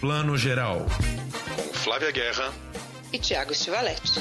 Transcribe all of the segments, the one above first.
Plano Geral. Com Flávia Guerra e Tiago Stivaletti.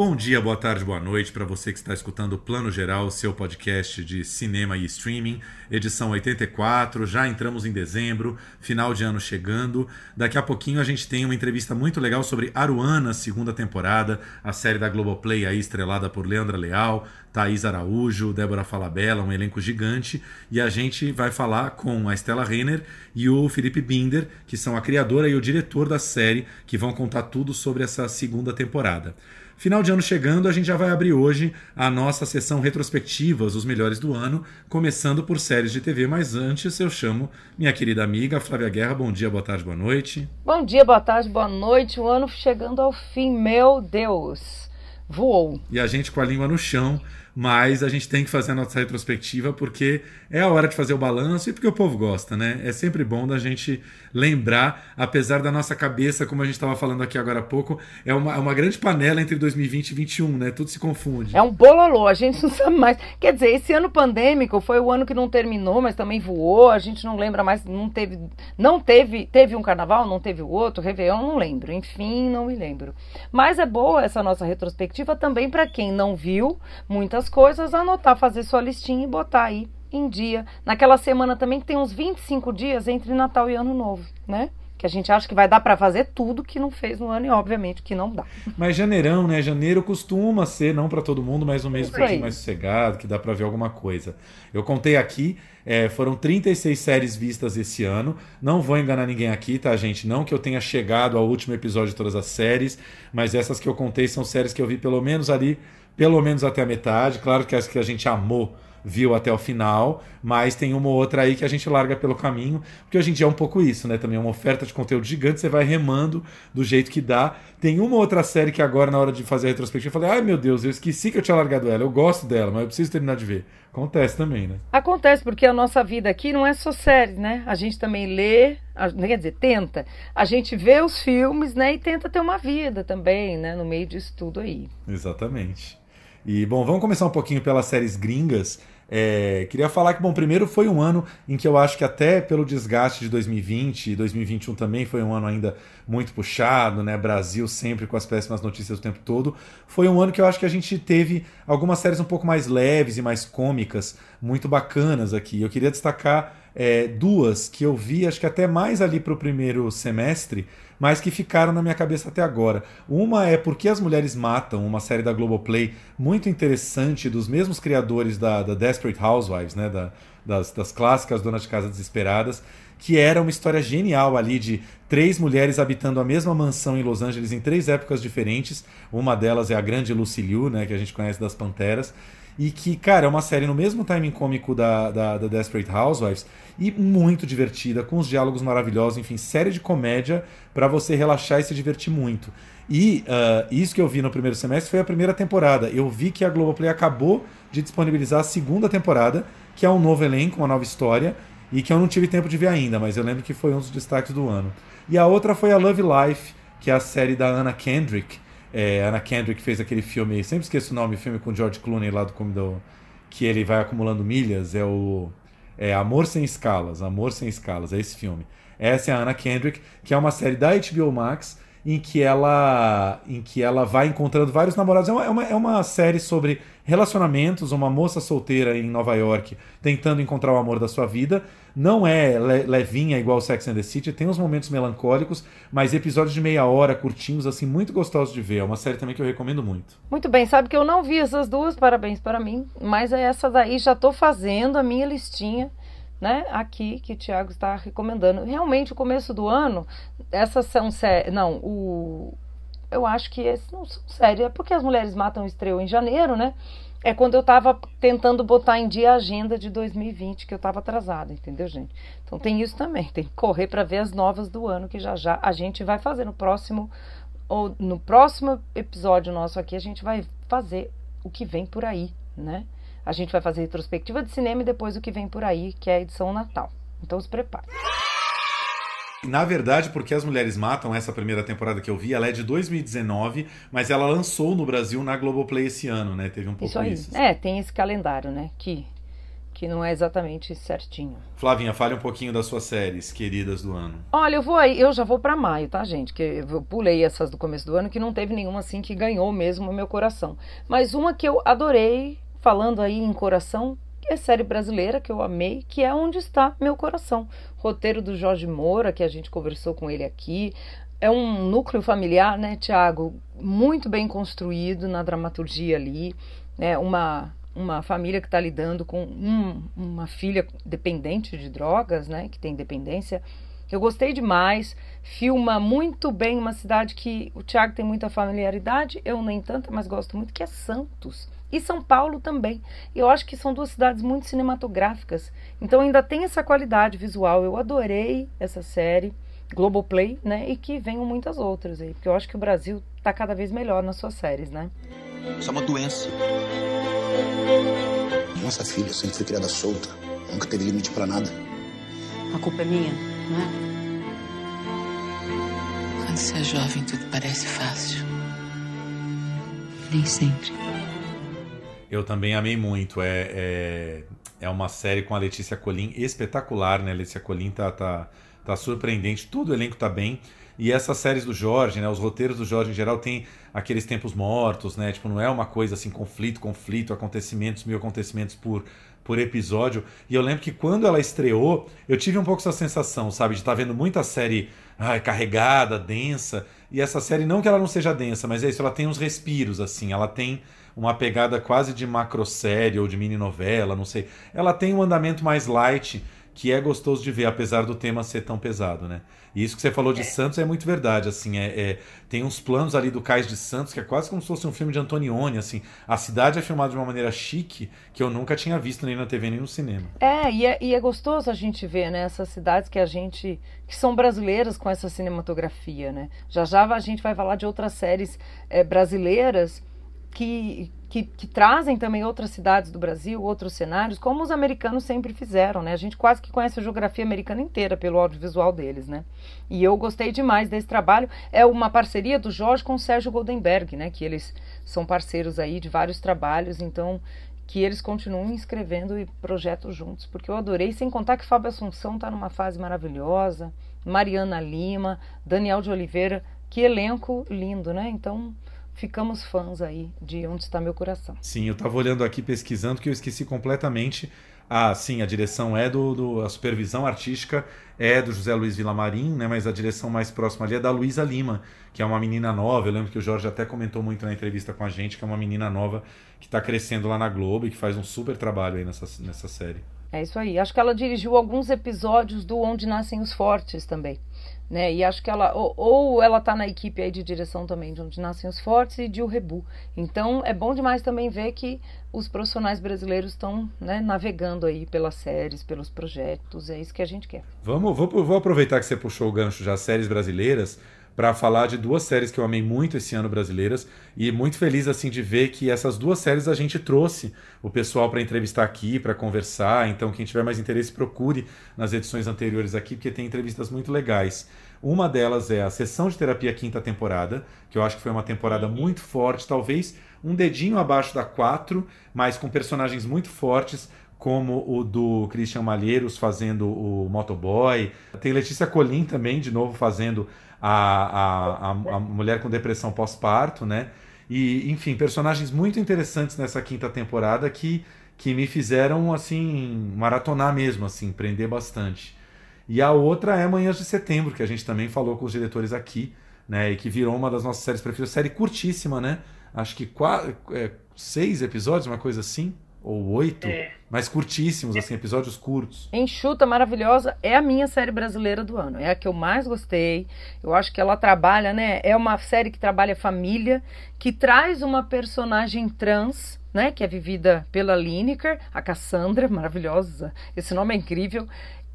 Bom dia, boa tarde, boa noite para você que está escutando o Plano Geral, seu podcast de cinema e streaming, edição 84. Já entramos em dezembro, final de ano chegando. Daqui a pouquinho a gente tem uma entrevista muito legal sobre Aruana, segunda temporada, a série da Globoplay aí estrelada por Leandra Leal, Thaís Araújo, Débora Falabella, um elenco gigante. E a gente vai falar com a Stella Renner e o Felipe Binder, que são a criadora e o diretor da série, que vão contar tudo sobre essa segunda temporada. Final de ano chegando, a gente já vai abrir hoje a nossa sessão retrospectivas, os melhores do ano, começando por séries de TV, mas antes eu chamo minha querida amiga Flávia Guerra. Bom dia, boa tarde, boa noite. Bom dia, boa tarde, boa noite. O ano chegando ao fim, meu Deus. Voou. E a gente com a língua no chão, mas a gente tem que fazer a nossa retrospectiva porque é a hora de fazer o balanço e porque o povo gosta, né? É sempre bom da gente lembrar, apesar da nossa cabeça, como a gente estava falando aqui agora há pouco, é uma, é uma grande panela entre 2020 e 2021, né? Tudo se confunde. É um bololô, a gente não sabe mais. Quer dizer, esse ano pandêmico foi o ano que não terminou, mas também voou, a gente não lembra mais, não teve, não teve, teve um carnaval, não teve o outro, Réveillon, não lembro, enfim, não me lembro. Mas é boa essa nossa retrospectiva também para quem não viu muitas coisas, anotar, fazer sua listinha e botar aí em dia. Naquela semana também que tem uns 25 dias entre Natal e Ano Novo, né? Que a gente acha que vai dar para fazer tudo que não fez no ano e obviamente que não dá. Mas janeirão, né? Janeiro costuma ser, não para todo mundo, mas um mês um pouquinho mais sossegado, que dá para ver alguma coisa. Eu contei aqui, é, foram 36 séries vistas esse ano. Não vou enganar ninguém aqui, tá, gente? Não que eu tenha chegado ao último episódio de todas as séries, mas essas que eu contei são séries que eu vi pelo menos ali, pelo menos até a metade. Claro que as que a gente amou viu até o final, mas tem uma ou outra aí que a gente larga pelo caminho, porque hoje em dia é um pouco isso, né? Também é uma oferta de conteúdo gigante, você vai remando do jeito que dá. Tem uma outra série que agora, na hora de fazer a retrospectiva, eu falei, ai meu Deus, eu esqueci que eu tinha largado ela, eu gosto dela, mas eu preciso terminar de ver. Acontece também, né? Acontece, porque a nossa vida aqui não é só série, né? A gente também lê, a, quer dizer, tenta. A gente vê os filmes, né? E tenta ter uma vida também, né? No meio disso tudo aí. Exatamente. E, bom, vamos começar um pouquinho pelas séries gringas. É, queria falar que, bom, primeiro foi um ano em que eu acho que até pelo desgaste de 2020 e 2021 também foi um ano ainda muito puxado, né? Brasil sempre com as péssimas notícias o tempo todo. Foi um ano que eu acho que a gente teve algumas séries um pouco mais leves e mais cômicas, muito bacanas aqui. Eu queria destacar é, duas que eu vi, acho que até mais ali para o primeiro semestre, mas que ficaram na minha cabeça até agora. Uma é Porque as Mulheres Matam, uma série da Globoplay muito interessante, dos mesmos criadores da, da Desperate Housewives, né, da, das, das clássicas Donas de Casa Desesperadas, que era uma história genial ali de três mulheres habitando a mesma mansão em Los Angeles em três épocas diferentes. Uma delas é a grande Lucy Liu, né, que a gente conhece das Panteras. E que, cara, é uma série no mesmo timing cômico da, da, da Desperate Housewives e muito divertida, com os diálogos maravilhosos, enfim, série de comédia para você relaxar e se divertir muito. E uh, isso que eu vi no primeiro semestre foi a primeira temporada. Eu vi que a Globoplay acabou de disponibilizar a segunda temporada, que é um novo elenco, uma nova história, e que eu não tive tempo de ver ainda, mas eu lembro que foi um dos destaques do ano. E a outra foi a Love Life, que é a série da Anna Kendrick, é, Kendrick fez aquele filme, sempre esqueço o nome, filme com George Clooney lá do, do que ele vai acumulando milhas, é o é Amor Sem Escalas, Amor Sem Escalas, é esse filme. Essa é a Anna Kendrick, que é uma série da HBO Max em que ela em que ela vai encontrando vários namorados. É uma, é uma, é uma série sobre relacionamentos, uma moça solteira em Nova York tentando encontrar o amor da sua vida. Não é levinha igual Sex and the City, tem uns momentos melancólicos, mas episódios de meia hora, curtinhos, assim, muito gostosos de ver. É uma série também que eu recomendo muito. Muito bem, sabe que eu não vi essas duas, parabéns para mim, mas é essa daí já estou fazendo a minha listinha né, aqui que o Thiago está recomendando. Realmente, o começo do ano, essas são. Não, o. Eu acho que esses não são séries. É porque as mulheres matam estreou em janeiro, né? É quando eu estava tentando botar em dia a agenda de 2020, que eu estava atrasada, entendeu, gente? Então tem isso também, tem que correr para ver as novas do ano, que já já a gente vai fazer no próximo ou no próximo episódio nosso aqui, a gente vai fazer o que vem por aí, né? A gente vai fazer retrospectiva de cinema e depois o que vem por aí, que é a edição Natal. Então se prepare. Na verdade, porque as mulheres matam, essa primeira temporada que eu vi, ela é de 2019, mas ela lançou no Brasil na Globoplay esse ano, né? Teve um pouco Isso aí. isso. É, tem esse calendário, né? Que, que não é exatamente certinho. Flavinha, fale um pouquinho das suas séries queridas do ano. Olha, eu vou aí, eu já vou pra maio, tá, gente? Que eu pulei essas do começo do ano, que não teve nenhuma assim que ganhou mesmo o meu coração. Mas uma que eu adorei, falando aí em coração, é série brasileira que eu amei, que é Onde Está Meu Coração. Roteiro do Jorge Moura, que a gente conversou com ele aqui. É um núcleo familiar, né, Tiago? Muito bem construído na dramaturgia ali. Né? Uma, uma família que está lidando com um, uma filha dependente de drogas, né? Que tem dependência. Eu gostei demais. Filma muito bem uma cidade que o Tiago tem muita familiaridade, eu nem tanto, mas gosto muito, que é Santos. E São Paulo também. Eu acho que são duas cidades muito cinematográficas. Então ainda tem essa qualidade visual. Eu adorei essa série, Globoplay, né? E que venham muitas outras aí. Porque eu acho que o Brasil está cada vez melhor nas suas séries, né? Isso é uma doença. Nossa filha sempre foi criada solta. Nunca teve limite para nada. A culpa é minha, não é? Quando você é jovem, tudo parece fácil. Nem sempre. Eu também amei muito. É, é, é uma série com a Letícia Colin espetacular, né? A Letícia Colin tá, tá, tá surpreendente. Tudo o elenco tá bem. E essas séries do Jorge, né? Os roteiros do Jorge em geral tem aqueles tempos mortos, né? Tipo, não é uma coisa assim, conflito, conflito, acontecimentos, mil acontecimentos por, por episódio. E eu lembro que quando ela estreou, eu tive um pouco essa sensação, sabe? De estar tá vendo muita série ai, carregada, densa. E essa série, não que ela não seja densa, mas é isso, ela tem uns respiros, assim. Ela tem uma pegada quase de macrosérie ou de mini novela, não sei. Ela tem um andamento mais light que é gostoso de ver, apesar do tema ser tão pesado, né? E isso que você falou de é. Santos é muito verdade, assim, é, é, tem uns planos ali do Cais de Santos que é quase como se fosse um filme de Antonioni, assim, a cidade é filmada de uma maneira chique que eu nunca tinha visto nem na TV nem no cinema. É, e é, e é gostoso a gente ver, né, essas cidades que a gente, que são brasileiras com essa cinematografia, né? Já já a gente vai falar de outras séries é, brasileiras que, que, que, trazem também outras cidades do Brasil, outros cenários, como os americanos sempre fizeram, né? A gente quase que conhece a geografia americana inteira pelo audiovisual deles, né? E eu gostei demais desse trabalho. É uma parceria do Jorge com o Sérgio Goldenberg, né? Que eles são parceiros aí de vários trabalhos, então que eles continuem escrevendo e projetos juntos, porque eu adorei, sem contar que Fábio Assunção está numa fase maravilhosa, Mariana Lima, Daniel de Oliveira, que elenco lindo, né? Então, ficamos fãs aí de Onde Está Meu Coração. Sim, eu estava olhando aqui, pesquisando, que eu esqueci completamente. Ah, sim, a direção é do, do, a supervisão artística é do José Luiz Vilamarim, né? Mas a direção mais próxima ali é da Luísa Lima, que é uma menina nova. Eu lembro que o Jorge até comentou muito na entrevista com a gente, que é uma menina nova que está crescendo lá na Globo e que faz um super trabalho aí nessa, nessa série. É isso aí. Acho que ela dirigiu alguns episódios do Onde Nascem os Fortes também né? E acho que ela ou, ou ela está na equipe aí de direção também de onde nascem os fortes e de o Rebu. Então é bom demais também ver que os profissionais brasileiros estão né, navegando aí pelas séries, pelos projetos. É isso que a gente quer. Vamos, vou, vou aproveitar que você puxou o gancho já séries brasileiras para falar de duas séries que eu amei muito esse ano brasileiras e muito feliz assim de ver que essas duas séries a gente trouxe o pessoal para entrevistar aqui, para conversar. Então quem tiver mais interesse procure nas edições anteriores aqui porque tem entrevistas muito legais. Uma delas é a Sessão de Terapia quinta temporada, que eu acho que foi uma temporada muito forte, talvez um dedinho abaixo da 4, mas com personagens muito fortes, como o do Christian Malheiros fazendo o motoboy. Tem Letícia Colim também, de novo, fazendo a, a, a, a mulher com depressão pós-parto, né? E, enfim, personagens muito interessantes nessa quinta temporada que, que me fizeram, assim, maratonar mesmo, assim, prender bastante. E a outra é Manhãs de Setembro, que a gente também falou com os diretores aqui, né? E que virou uma das nossas séries preferidas. Série curtíssima, né? Acho que quatro, é, seis episódios, uma coisa assim ou oito, é. mas curtíssimos, assim, episódios curtos. Enxuta, maravilhosa, é a minha série brasileira do ano. É a que eu mais gostei. Eu acho que ela trabalha, né? É uma série que trabalha família, que traz uma personagem trans, né? Que é vivida pela Lineker, a Cassandra, maravilhosa. Esse nome é incrível.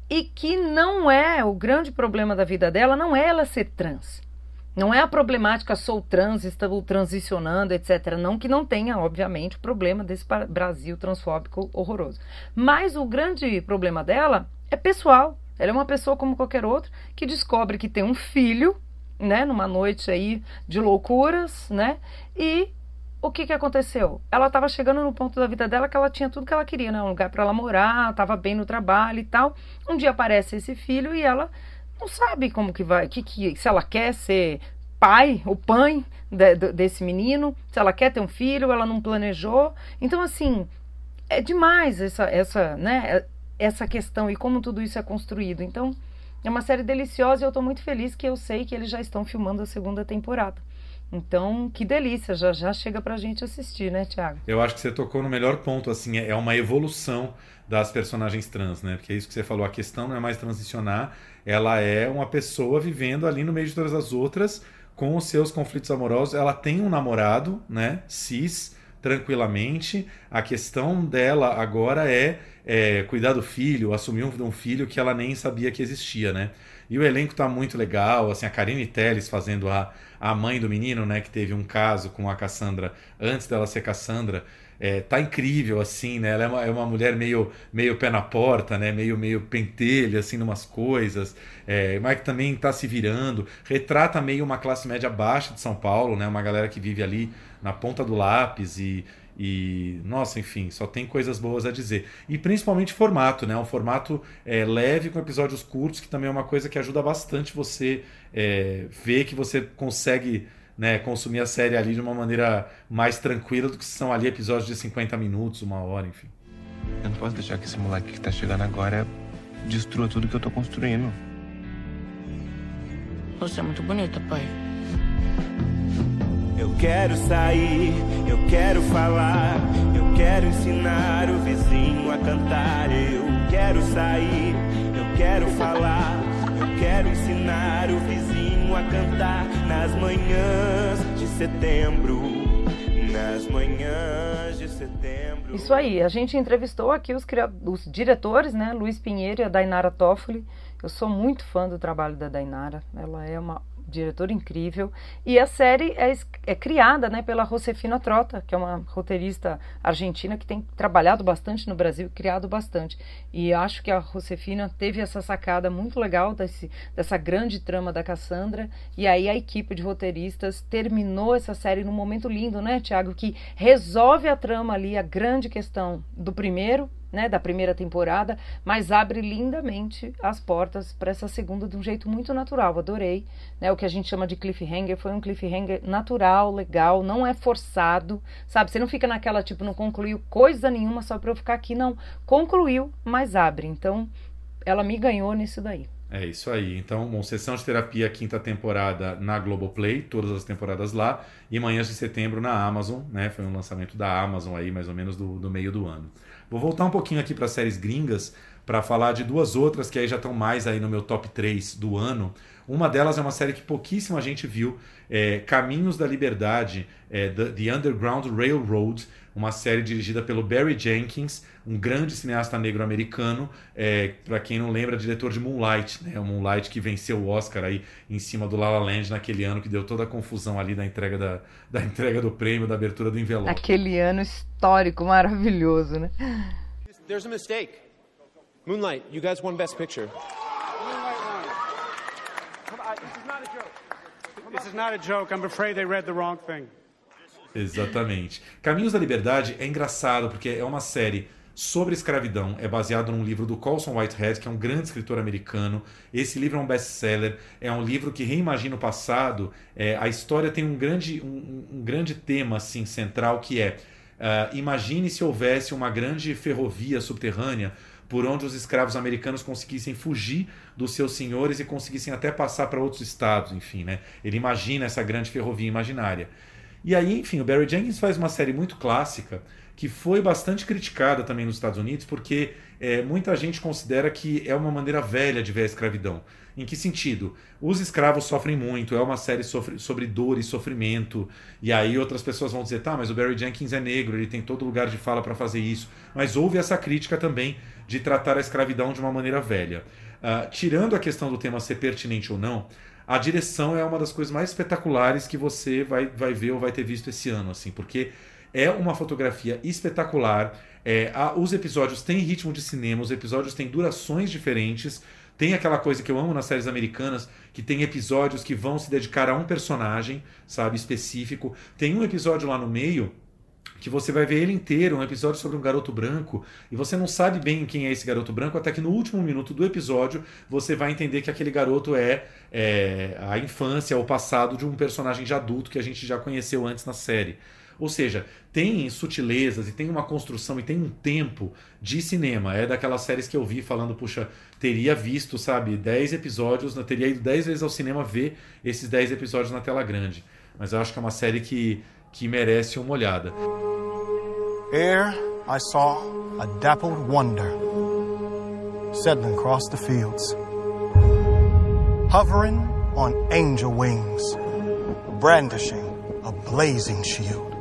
E que não é o grande problema da vida dela, não é ela ser trans. Não é a problemática sou trans, estou transicionando, etc. Não que não tenha, obviamente, o problema desse Brasil transfóbico horroroso. Mas o grande problema dela é pessoal. Ela é uma pessoa como qualquer outra que descobre que tem um filho, né, numa noite aí de loucuras, né? E o que que aconteceu? Ela estava chegando no ponto da vida dela que ela tinha tudo que ela queria, né? Um lugar para ela morar, estava bem no trabalho e tal. Um dia aparece esse filho e ela não sabe como que vai, que, que se ela quer ser pai ou pai de, de, desse menino, se ela quer ter um filho, ela não planejou. Então assim, é demais essa essa, né, essa questão e como tudo isso é construído. Então, é uma série deliciosa e eu estou muito feliz que eu sei que eles já estão filmando a segunda temporada. Então, que delícia, já já chega pra gente assistir, né, Thiago? Eu acho que você tocou no melhor ponto, assim, é uma evolução das personagens trans, né? Porque é isso que você falou, a questão não é mais transicionar, ela é uma pessoa vivendo ali no meio de todas as outras, com os seus conflitos amorosos. Ela tem um namorado, né, cis, tranquilamente. A questão dela agora é, é cuidar do filho, assumir um, um filho que ela nem sabia que existia, né? E o elenco tá muito legal, assim, a Karine Telles fazendo a, a mãe do menino, né, que teve um caso com a Cassandra antes dela ser Cassandra. É, tá incrível, assim, né? Ela é uma, é uma mulher meio, meio pé na porta, né? Meio, meio pentelha, assim, numas coisas. É, que também tá se virando. Retrata meio uma classe média baixa de São Paulo, né? Uma galera que vive ali na ponta do lápis e, e, nossa, enfim, só tem coisas boas a dizer. E principalmente formato, né? Um formato é, leve com episódios curtos, que também é uma coisa que ajuda bastante você é, ver que você consegue né, consumir a série ali de uma maneira mais tranquila do que são ali episódios de 50 minutos, uma hora, enfim. Eu não posso deixar que esse moleque que tá chegando agora destrua tudo que eu tô construindo. Você é muito bonita, pai. Eu quero sair, eu quero falar, eu quero ensinar o vizinho a cantar. Eu quero sair, eu quero falar, quero ensinar o vizinho a cantar nas manhãs de setembro. Nas manhãs de setembro. Isso aí, a gente entrevistou aqui os, os diretores, né? Luiz Pinheiro e a Dainara Toffoli. Eu sou muito fã do trabalho da Dainara. Ela é uma diretor incrível. E a série é, é criada né, pela Josefina Trota, que é uma roteirista argentina que tem trabalhado bastante no Brasil, criado bastante. E acho que a Josefina teve essa sacada muito legal desse, dessa grande trama da Cassandra. E aí a equipe de roteiristas terminou essa série num momento lindo, né, Tiago? Que resolve a trama ali, a grande questão do primeiro né, da primeira temporada, mas abre lindamente as portas para essa segunda de um jeito muito natural. Adorei, né? O que a gente chama de cliffhanger foi um cliffhanger natural, legal, não é forçado, sabe? Você não fica naquela tipo não concluiu coisa nenhuma só para eu ficar aqui, não. Concluiu, mas abre. Então, ela me ganhou nisso daí. É isso aí. Então, bom, sessão de terapia, quinta temporada na Globoplay, todas as temporadas lá, e Manhãs de Setembro na Amazon, né? Foi um lançamento da Amazon aí, mais ou menos do, do meio do ano. Vou voltar um pouquinho aqui para séries gringas para falar de duas outras que aí já estão mais aí no meu top 3 do ano. Uma delas é uma série que pouquíssima gente viu, é Caminhos da Liberdade, é The Underground Railroad, uma série dirigida pelo Barry Jenkins, um grande cineasta negro americano, é, para quem não lembra, diretor de Moonlight, né? O Moonlight que venceu o Oscar aí em cima do La La Land naquele ano que deu toda a confusão ali da entrega da, da entrega do prêmio, da abertura do envelope. Aquele ano histórico maravilhoso, né? There's a mistake. Moonlight, you guys won Best Picture. This is not a joke. I'm afraid they read the wrong thing. Exatamente. Caminhos da Liberdade é engraçado porque é uma série sobre escravidão. É baseado num livro do Colson Whitehead, que é um grande escritor americano. Esse livro é um best-seller. É um livro que reimagina o passado. É, a história tem um grande, um, um grande tema assim central que é uh, imagine se houvesse uma grande ferrovia subterrânea por onde os escravos americanos conseguissem fugir dos seus senhores e conseguissem até passar para outros estados, enfim, né? Ele imagina essa grande ferrovia imaginária. E aí, enfim, o Barry Jenkins faz uma série muito clássica que foi bastante criticada também nos Estados Unidos, porque é, muita gente considera que é uma maneira velha de ver a escravidão. Em que sentido? Os escravos sofrem muito, é uma série sobre, sobre dor e sofrimento, e aí outras pessoas vão dizer, tá, mas o Barry Jenkins é negro, ele tem todo lugar de fala para fazer isso. Mas houve essa crítica também de tratar a escravidão de uma maneira velha. Uh, tirando a questão do tema ser pertinente ou não, a direção é uma das coisas mais espetaculares que você vai, vai ver ou vai ter visto esse ano, assim, porque é uma fotografia espetacular. É, a, os episódios têm ritmo de cinema, os episódios têm durações diferentes, Tem aquela coisa que eu amo nas séries americanas, que tem episódios que vão se dedicar a um personagem, sabe, específico. Tem um episódio lá no meio que você vai ver ele inteiro, um episódio sobre um garoto branco, e você não sabe bem quem é esse garoto branco, até que no último minuto do episódio você vai entender que aquele garoto é, é a infância, o passado de um personagem de adulto que a gente já conheceu antes na série. Ou seja, tem sutilezas e tem uma construção e tem um tempo de cinema. É daquelas séries que eu vi falando, puxa, teria visto, sabe, 10 episódios, teria ido 10 vezes ao cinema ver esses 10 episódios na tela grande. Mas eu acho que é uma série que, que merece uma olhada. Here I saw a dappled wonder settling across the fields, hovering on angel wings, brandishing a blazing shield.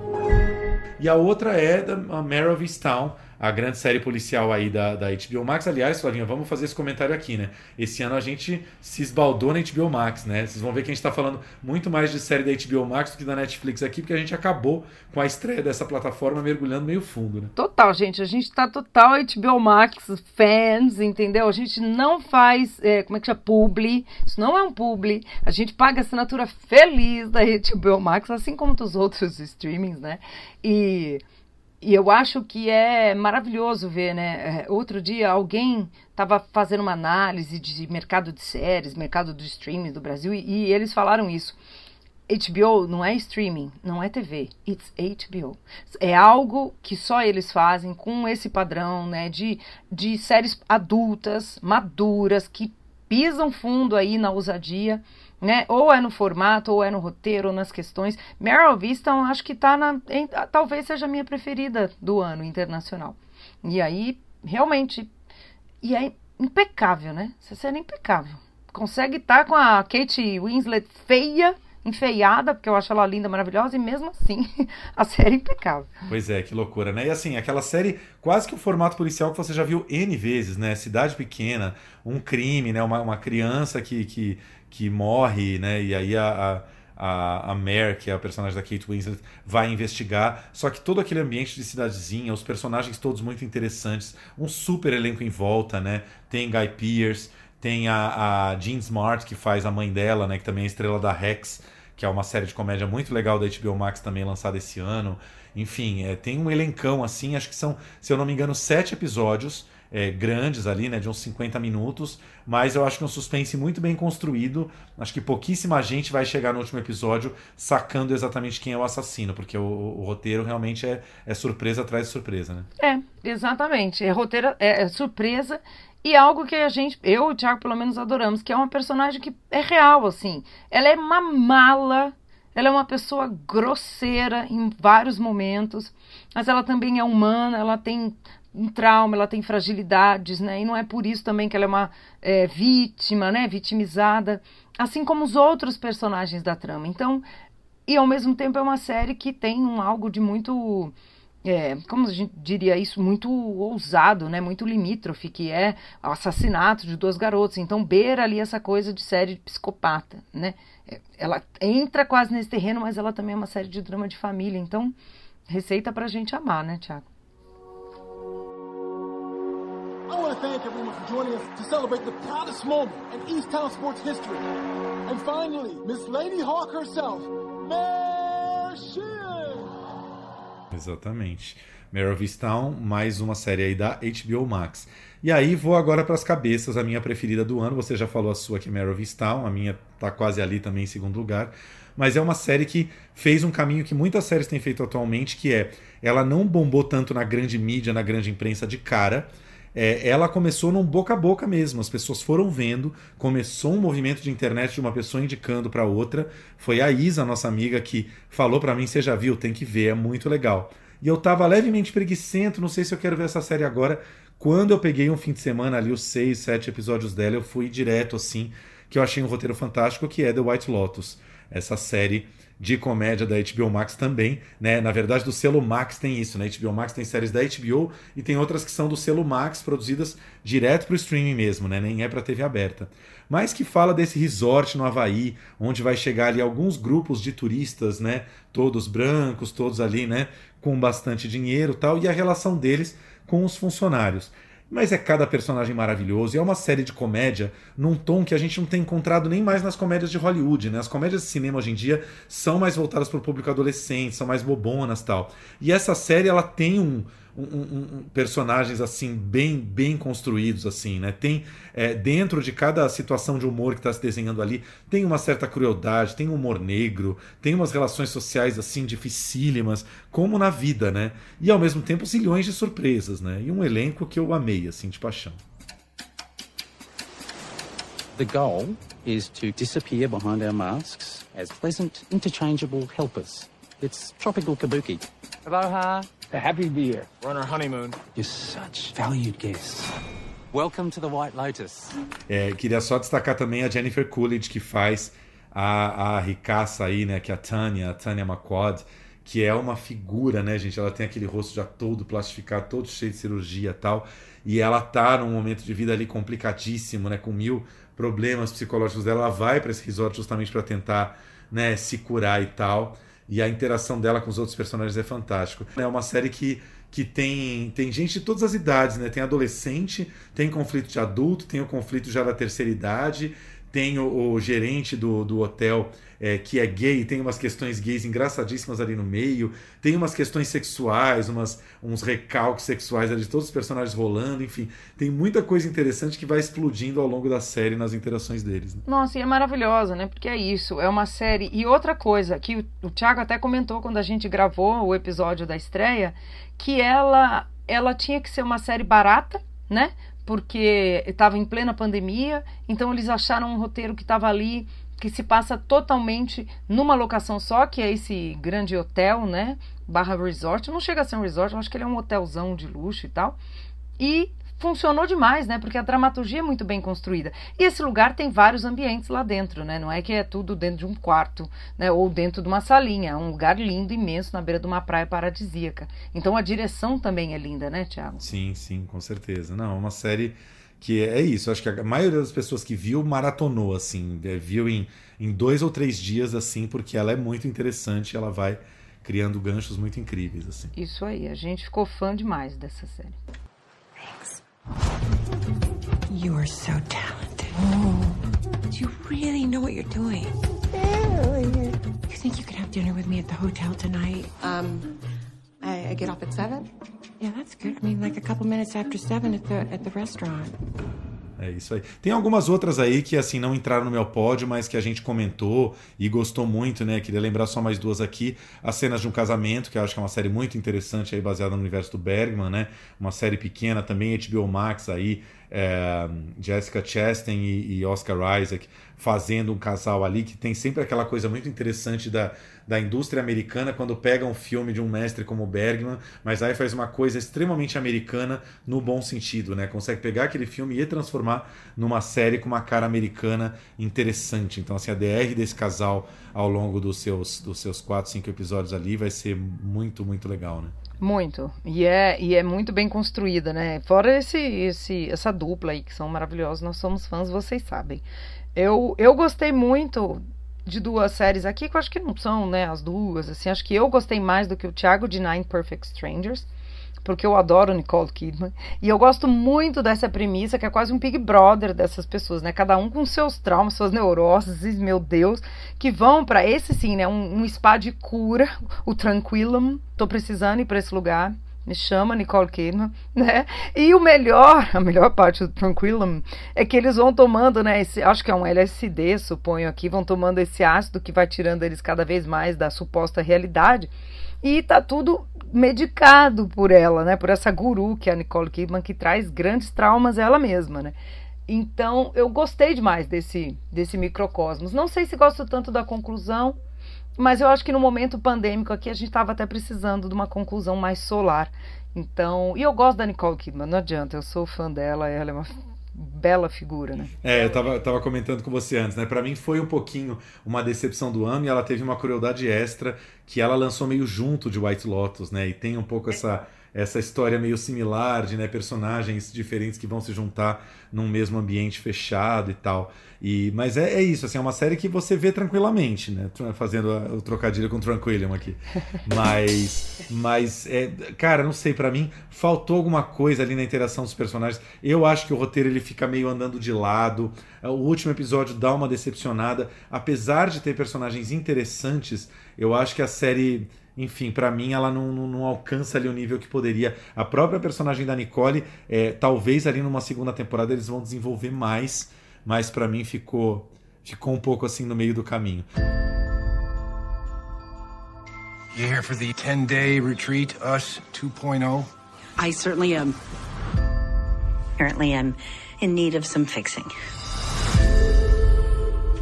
E a outra é da Mare of Easttown, a grande série policial aí da, da HBO Max. Aliás, Flavinha, vamos fazer esse comentário aqui, né? Esse ano a gente se esbaldou na HBO Max, né? Vocês vão ver que a gente está falando muito mais de série da HBO Max do que da Netflix aqui, porque a gente acabou com a estreia dessa plataforma mergulhando meio fundo, né? Total, gente. A gente tá total HBO Max fans, entendeu? A gente não faz, é, como é que chama? Publi. Isso não é um publi. A gente paga assinatura feliz da HBO Max, assim como dos outros streamings, né? E e eu acho que é maravilhoso ver, né? É, outro dia alguém estava fazendo uma análise de mercado de séries, mercado de streaming do Brasil, e, e, eles falaram isso. HBO não é streaming, não é TV, it's HBO. É algo que só eles fazem com esse padrão, né? De, de séries adultas, maduras, que pisam fundo aí na ousadia né? Ou é no formato, ou é no roteiro, ou nas questões. Meryl Viston, acho que tá na. Em, talvez seja a minha preferida do ano internacional. E aí, realmente. E é impecável, né? Essa série é impecável. Consegue estar tá com a Kate Winslet feia enfeiada, porque eu acho ela linda, maravilhosa, e mesmo assim a série é impecável. Pois é, que loucura, né? E assim, aquela série quase que o formato policial que você já viu N vezes, né? Cidade pequena, um crime, né? Uma, uma criança que, que, que morre, né? E aí a, a, a Mare, que é a personagem da Kate Winslet, vai investigar. Só que todo aquele ambiente de cidadezinha, os personagens todos muito interessantes, um super elenco em volta, né? Tem Guy Pearce, tem a, a Jean Smart, que faz a mãe dela, né? Que também é estrela da Rex que é uma série de comédia muito legal da HBO Max também lançada esse ano. Enfim, é, tem um elencão assim, acho que são, se eu não me engano, sete episódios é, grandes ali, né, de uns 50 minutos, mas eu acho que é um suspense muito bem construído. Acho que pouquíssima gente vai chegar no último episódio sacando exatamente quem é o assassino, porque o, o roteiro realmente é, é, surpresa atrás de surpresa, né? É, exatamente. É roteiro, é, é surpresa e algo que a gente, eu e o Thiago pelo menos adoramos, que é uma personagem que é real, assim. Ela é uma mala, ela é uma pessoa grosseira em vários momentos, mas ela também é humana, ela tem um trauma, ela tem fragilidades, né? E não é por isso também que ela é uma é, vítima, né? Vitimizada, assim como os outros personagens da trama. Então, e ao mesmo tempo é uma série que tem um algo de muito é, como a gente diria isso, muito ousado, né? Muito limítrofe, que é o assassinato de duas garotas. Então beira ali essa coisa de série de psicopata, né? É, ela entra quase nesse terreno, mas ela também é uma série de drama de família. Então, receita pra gente amar, né, Tiago? I want to thank everyone for joining us to celebrate the proudest moment in East Town sports history. And finally, Miss Lady Hawk herself, Exatamente. Mare of Easttown, mais uma série aí da HBO Max. E aí vou agora para as cabeças, a minha preferida do ano. Você já falou a sua que é Mare of Easttown, a minha tá quase ali também em segundo lugar. Mas é uma série que fez um caminho que muitas séries têm feito atualmente, que é ela não bombou tanto na grande mídia, na grande imprensa de cara. É, ela começou num boca a boca mesmo. As pessoas foram vendo, começou um movimento de internet de uma pessoa indicando para outra. Foi a Isa, nossa amiga, que falou para mim: você já viu? Tem que ver, é muito legal. E eu tava levemente preguiçento, não sei se eu quero ver essa série agora. Quando eu peguei um fim de semana ali, os seis, sete episódios dela, eu fui direto assim, que eu achei um roteiro fantástico, que é The White Lotus. Essa série de comédia da HBO Max também, né? Na verdade, do selo Max tem isso, né? HBO Max tem séries da HBO e tem outras que são do selo Max, produzidas direto para o streaming mesmo, né? Nem é para TV aberta. Mas que fala desse resort no Havaí, onde vai chegar ali alguns grupos de turistas, né? Todos brancos, todos ali, né? Com bastante dinheiro tal, e a relação deles com os funcionários. Mas é cada personagem maravilhoso. E é uma série de comédia num tom que a gente não tem encontrado nem mais nas comédias de Hollywood, né? As comédias de cinema hoje em dia são mais voltadas para o público adolescente, são mais bobonas tal. E essa série, ela tem um, um, um, personagens assim bem bem construídos assim né tem é, dentro de cada situação de humor que está se desenhando ali tem uma certa crueldade tem um humor negro tem umas relações sociais assim dificílimas como na vida né e ao mesmo tempo zilhões de surpresas né e um elenco que eu amei assim de paixão The goal is to disappear behind our masks as pleasant, interchangeable helpers. It's tropical kabuki. Aloha. Happy to be here. We're on our honeymoon. You're such valued guests. Welcome to the White Lotus. É, queria só destacar também a Jennifer Coolidge, que faz a, a ricaça aí, né? Que é a Tanya, a Tanya McQuad, que é uma figura, né, gente? Ela tem aquele rosto já todo plastificado, todo cheio de cirurgia e tal. E ela tá num momento de vida ali complicadíssimo, né? Com mil problemas psicológicos dela. Ela vai para esse resort justamente para tentar né, se curar e tal e a interação dela com os outros personagens é fantástico. É uma série que, que tem, tem gente de todas as idades, né? Tem adolescente, tem conflito de adulto, tem o conflito já da terceira idade, tem o, o gerente do, do hotel é, que é gay, tem umas questões gays engraçadíssimas ali no meio, tem umas questões sexuais, umas, uns recalques sexuais ali de todos os personagens rolando, enfim, tem muita coisa interessante que vai explodindo ao longo da série nas interações deles. Né? Nossa, e é maravilhosa, né? Porque é isso, é uma série. E outra coisa, que o, o Thiago até comentou quando a gente gravou o episódio da estreia, que ela, ela tinha que ser uma série barata, né? Porque estava em plena pandemia, então eles acharam um roteiro que estava ali que se passa totalmente numa locação só, que é esse grande hotel, né? Barra resort. Não chega a ser um resort, eu acho que ele é um hotelzão de luxo e tal. E funcionou demais, né? Porque a dramaturgia é muito bem construída. E esse lugar tem vários ambientes lá dentro, né? Não é que é tudo dentro de um quarto, né? Ou dentro de uma salinha. É um lugar lindo, imenso, na beira de uma praia paradisíaca. Então a direção também é linda, né, Tiago? Sim, sim, com certeza. Não, é uma série que é isso. Acho que a maioria das pessoas que viu maratonou, assim, é, viu em, em dois ou três dias, assim, porque ela é muito interessante. Ela vai criando ganchos muito incríveis, assim. Isso aí. A gente ficou fã demais dessa série. You are so talented. Oh. Do you really know what you're doing? You think you could have dinner with me at the hotel tonight? Um, I, I get off at seven. Yeah, that's good. I mean, like a couple minutes after seven at the at the restaurant. É isso aí. Tem algumas outras aí que assim não entraram no meu pódio, mas que a gente comentou e gostou muito, né? Queria lembrar só mais duas aqui. As cenas de um casamento, que eu acho que é uma série muito interessante aí baseada no universo do Bergman, né? Uma série pequena também HBO Max aí, é, Jessica Chastain e, e Oscar Isaac fazendo um casal ali que tem sempre aquela coisa muito interessante da da indústria americana quando pega um filme de um mestre como Bergman, mas aí faz uma coisa extremamente americana no bom sentido, né? Consegue pegar aquele filme e transformar numa série com uma cara americana interessante. Então, assim, a DR desse casal ao longo dos seus, dos seus quatro, cinco episódios ali vai ser muito, muito legal, né? Muito. E é, e é muito bem construída, né? Fora esse, esse, essa dupla aí, que são maravilhosos, nós somos fãs, vocês sabem. Eu, eu gostei muito de duas séries aqui que eu acho que não são, né, as duas, assim, acho que eu gostei mais do que o Thiago de Nine Perfect Strangers, porque eu adoro Nicole Kidman, e eu gosto muito dessa premissa, que é quase um Big Brother dessas pessoas, né, cada um com seus traumas, suas neuroses, meu Deus, que vão para esse sim, né, um, um spa de cura, o Tranquilum, tô precisando ir para esse lugar, me chama Nicole Kidman, né? E o melhor, a melhor parte do Tranquilum é que eles vão tomando, né? Esse, acho que é um LSD, suponho aqui, vão tomando esse ácido que vai tirando eles cada vez mais da suposta realidade. E tá tudo medicado por ela, né? Por essa guru que é a Nicole Kidman, que traz grandes traumas ela mesma, né? Então, eu gostei demais desse, desse microcosmos. Não sei se gosto tanto da conclusão, mas eu acho que no momento pandêmico aqui a gente estava até precisando de uma conclusão mais solar. Então, e eu gosto da Nicole Kidman, não adianta, eu sou fã dela, ela é uma bela figura, né? É, eu tava, tava comentando com você antes, né? Para mim foi um pouquinho uma decepção do ano e ela teve uma crueldade extra que ela lançou meio junto de White Lotus, né? E tem um pouco essa essa história meio similar de né, personagens diferentes que vão se juntar num mesmo ambiente fechado e tal. E, mas é, é isso, assim, é uma série que você vê tranquilamente, né? Fazendo o trocadilho com Tranquillium aqui. Mas, mas é, cara, não sei, para mim faltou alguma coisa ali na interação dos personagens. Eu acho que o roteiro ele fica meio andando de lado. O último episódio dá uma decepcionada, apesar de ter personagens interessantes. Eu acho que a série enfim, para mim ela não, não, não, alcança ali o nível que poderia. A própria personagem da Nicole, é, talvez ali numa segunda temporada eles vão desenvolver mais, mas para mim ficou, ficou um pouco assim no meio do caminho. You here for the 10-day retreat, Us 2.0? I certainly am. Apparently I'm in need of some fixing.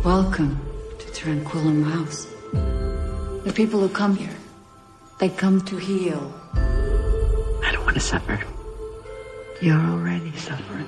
Welcome to Tranquillum House. The people who come here They come to heal. I don't want to suffer. You're already suffering.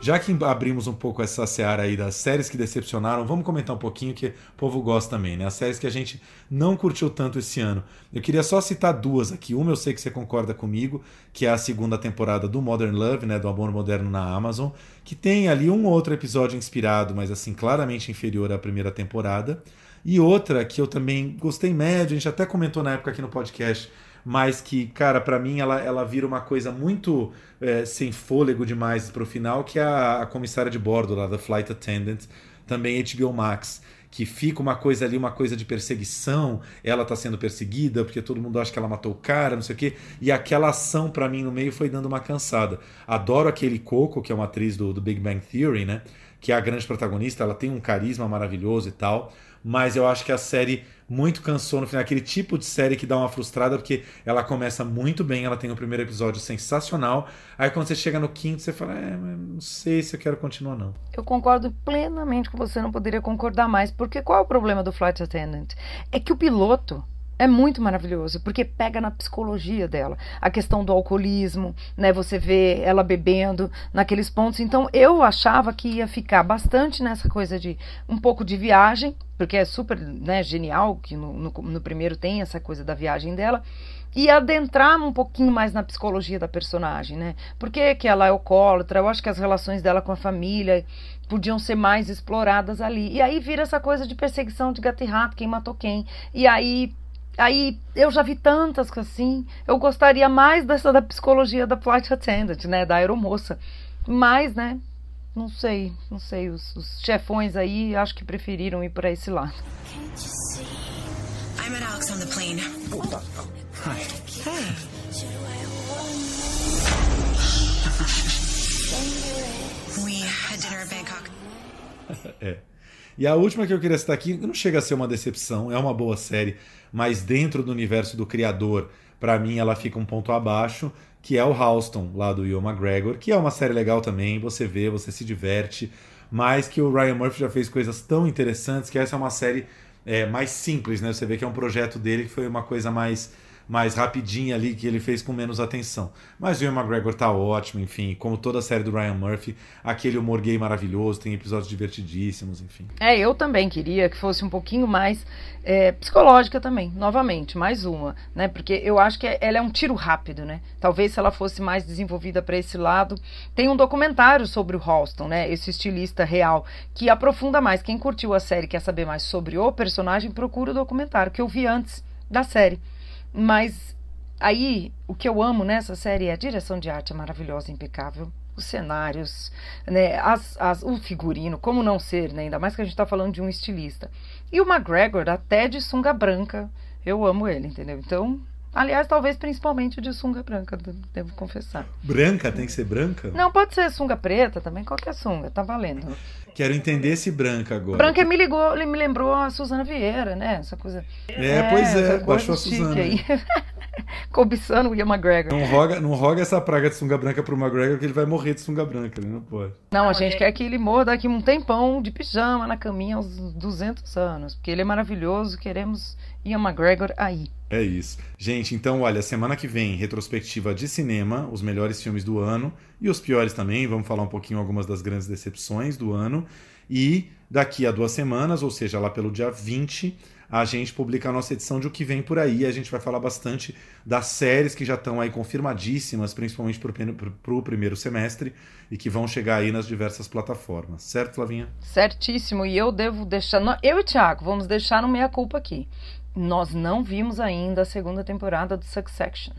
Já que abrimos um pouco essa seara aí das séries que decepcionaram, vamos comentar um pouquinho que o povo gosta também, né? As séries que a gente não curtiu tanto esse ano. Eu queria só citar duas aqui. Uma eu sei que você concorda comigo, que é a segunda temporada do Modern Love, né? Do Amor Moderno na Amazon, que tem ali um ou outro episódio inspirado, mas assim, claramente inferior à primeira temporada. E outra que eu também gostei médio, a gente até comentou na época aqui no podcast, mas que, cara, para mim ela, ela vira uma coisa muito é, sem fôlego demais pro final, que é a, a comissária de bordo lá, da Flight Attendant, também HBO Max que fica uma coisa ali, uma coisa de perseguição, ela tá sendo perseguida porque todo mundo acha que ela matou o cara, não sei o quê, e aquela ação para mim no meio foi dando uma cansada. Adoro aquele Coco, que é uma atriz do, do Big Bang Theory, né? Que é a grande protagonista, ela tem um carisma maravilhoso e tal mas eu acho que a série muito cansou no final. Aquele tipo de série que dá uma frustrada, porque ela começa muito bem, ela tem o primeiro episódio sensacional. Aí quando você chega no quinto, você fala, é, não sei se eu quero continuar, não. Eu concordo plenamente com você, não poderia concordar mais. Porque qual é o problema do Flight Attendant? É que o piloto é muito maravilhoso, porque pega na psicologia dela. A questão do alcoolismo, né? Você vê ela bebendo naqueles pontos. Então eu achava que ia ficar bastante nessa coisa de um pouco de viagem, porque é super né, genial que no, no, no primeiro tem essa coisa da viagem dela e adentrar um pouquinho mais na psicologia da personagem, né? Porque que ela é alcoólatra, eu acho que as relações dela com a família podiam ser mais exploradas ali. E aí vira essa coisa de perseguição de gato e rato, quem matou quem. E aí Aí eu já vi tantas que assim, eu gostaria mais dessa da psicologia da flight attendant, né, da aeromoça. Mas, né, não sei, não sei, os, os chefões aí acho que preferiram ir para esse lado. I'm at Alex on the plane. Hi. Hey. We had dinner in Bangkok. E a última que eu queria citar aqui não chega a ser uma decepção, é uma boa série mas dentro do universo do criador, para mim ela fica um ponto abaixo, que é o Houston, lá do Will McGregor, que é uma série legal também, você vê, você se diverte, mas que o Ryan Murphy já fez coisas tão interessantes que essa é uma série é, mais simples, né? Você vê que é um projeto dele que foi uma coisa mais mais rapidinha ali que ele fez com menos atenção. Mas o Ian McGregor tá ótimo, enfim, como toda a série do Ryan Murphy, aquele humor gay maravilhoso, tem episódios divertidíssimos, enfim. É, eu também queria que fosse um pouquinho mais é, psicológica também, novamente, mais uma, né? Porque eu acho que ela é um tiro rápido, né? Talvez se ela fosse mais desenvolvida para esse lado. Tem um documentário sobre o Halston, né? Esse estilista real, que aprofunda mais. Quem curtiu a série quer saber mais sobre o personagem, procura o documentário que eu vi antes da série. Mas aí, o que eu amo nessa série é a direção de arte é maravilhosa, impecável. Os cenários, né, as, as, o figurino, como não ser, né, ainda mais que a gente está falando de um estilista. E o McGregor, até de sunga branca, eu amo ele, entendeu? Então, aliás, talvez principalmente de sunga branca, devo confessar. Branca? Tem que ser branca? Não, pode ser sunga preta também, qualquer sunga, tá valendo. Quero entender esse branca agora. Branca me ligou, me lembrou a Suzana Vieira, né? Essa coisa. É, é pois é, baixou a Suzana. Aí. Cobiçando o Ian McGregor. Não roga, não roga essa praga de sunga branca pro McGregor que ele vai morrer de sunga branca, ele não pode. Não, a gente quer que ele morra daqui um tempão de pijama na caminha aos 200 anos, porque ele é maravilhoso, queremos Ian McGregor aí. É isso. Gente, então, olha, semana que vem, retrospectiva de cinema, os melhores filmes do ano e os piores também. Vamos falar um pouquinho algumas das grandes decepções do ano. E daqui a duas semanas, ou seja, lá pelo dia 20, a gente publica a nossa edição de O que vem por aí. A gente vai falar bastante das séries que já estão aí confirmadíssimas, principalmente para o primeiro semestre, e que vão chegar aí nas diversas plataformas. Certo, Flavinha? Certíssimo. E eu devo deixar. Eu e o Thiago, vamos deixar no meia-culpa aqui. Nós não vimos ainda a segunda temporada do Succession.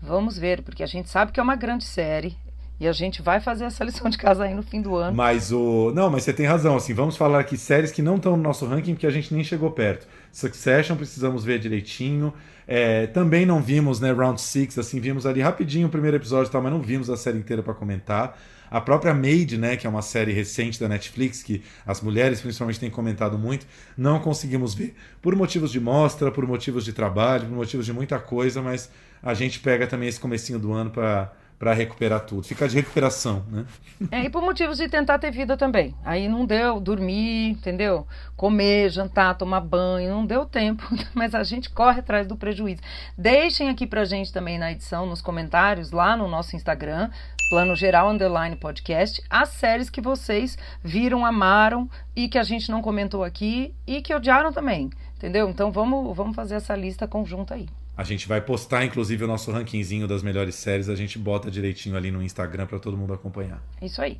Vamos ver, porque a gente sabe que é uma grande série. E a gente vai fazer essa lição de casa aí no fim do ano. Mas o. Não, mas você tem razão, assim, vamos falar aqui séries que não estão no nosso ranking, porque a gente nem chegou perto. Succession, precisamos ver direitinho. É, também não vimos, né, Round 6, assim, vimos ali rapidinho o primeiro episódio e tal, mas não vimos a série inteira para comentar. A própria Maid, né, que é uma série recente da Netflix, que as mulheres principalmente têm comentado muito, não conseguimos ver. Por motivos de mostra, por motivos de trabalho, por motivos de muita coisa, mas a gente pega também esse comecinho do ano para para recuperar tudo. Fica de recuperação, né? É, e por motivos de tentar ter vida também. Aí não deu dormir, entendeu? Comer, jantar, tomar banho, não deu tempo, mas a gente corre atrás do prejuízo. Deixem aqui pra gente também na edição, nos comentários, lá no nosso Instagram, Plano Geral Underline Podcast, as séries que vocês viram, amaram e que a gente não comentou aqui e que odiaram também, entendeu? Então vamos, vamos fazer essa lista conjunta aí. A gente vai postar, inclusive, o nosso rankingzinho das melhores séries. A gente bota direitinho ali no Instagram para todo mundo acompanhar. Isso aí.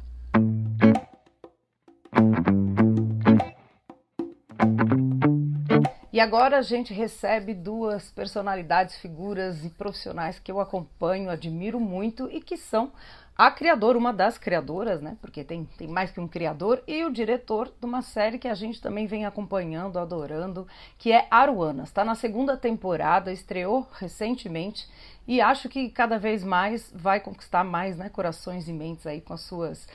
E agora a gente recebe duas personalidades, figuras e profissionais que eu acompanho, admiro muito e que são a criadora, uma das criadoras, né? Porque tem, tem mais que um criador, e o diretor de uma série que a gente também vem acompanhando, adorando, que é Aruanas. Está na segunda temporada, estreou recentemente e acho que cada vez mais vai conquistar mais né, corações e mentes aí com as suas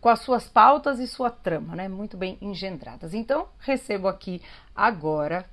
com as suas pautas e sua trama, né? Muito bem engendradas. Então, recebo aqui agora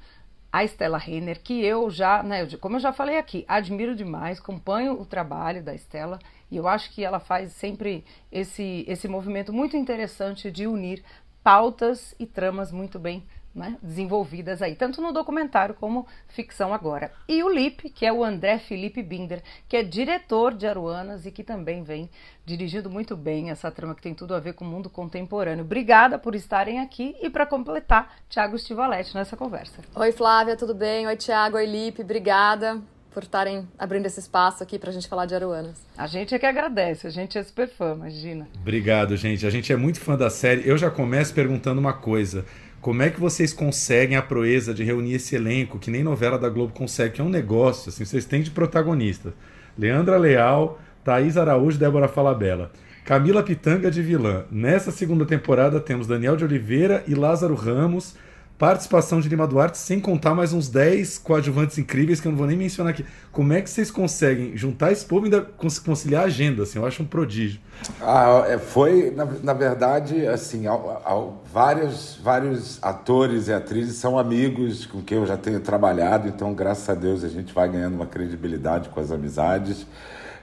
a Estela Renner, que eu já, né, como eu já falei aqui, admiro demais, acompanho o trabalho da Estela e eu acho que ela faz sempre esse, esse movimento muito interessante de unir pautas e tramas muito bem né, desenvolvidas aí, tanto no documentário como ficção agora. E o Lip, que é o André Felipe Binder, que é diretor de Aruanas e que também vem dirigindo muito bem essa trama que tem tudo a ver com o mundo contemporâneo. Obrigada por estarem aqui e para completar, Tiago Stivaletti nessa conversa. Oi Flávia, tudo bem? Oi Tiago, oi Lipe, obrigada por estarem abrindo esse espaço aqui para a gente falar de Aruanas. A gente é que agradece, a gente é super fã, imagina. Obrigado, gente. A gente é muito fã da série. Eu já começo perguntando uma coisa. Como é que vocês conseguem a proeza de reunir esse elenco que nem novela da Globo consegue, que é um negócio, assim, vocês têm de protagonista. Leandra Leal, Thaís Araújo e Débora Falabella. Camila Pitanga de vilã. Nessa segunda temporada temos Daniel de Oliveira e Lázaro Ramos participação de Lima Duarte, sem contar mais uns 10 coadjuvantes incríveis que eu não vou nem mencionar aqui. Como é que vocês conseguem juntar esse povo e ainda conciliar a agenda? Assim, eu acho um prodígio. Ah, é, foi, na, na verdade, assim, ao, ao, vários, vários atores e atrizes são amigos com quem eu já tenho trabalhado, então, graças a Deus, a gente vai ganhando uma credibilidade com as amizades.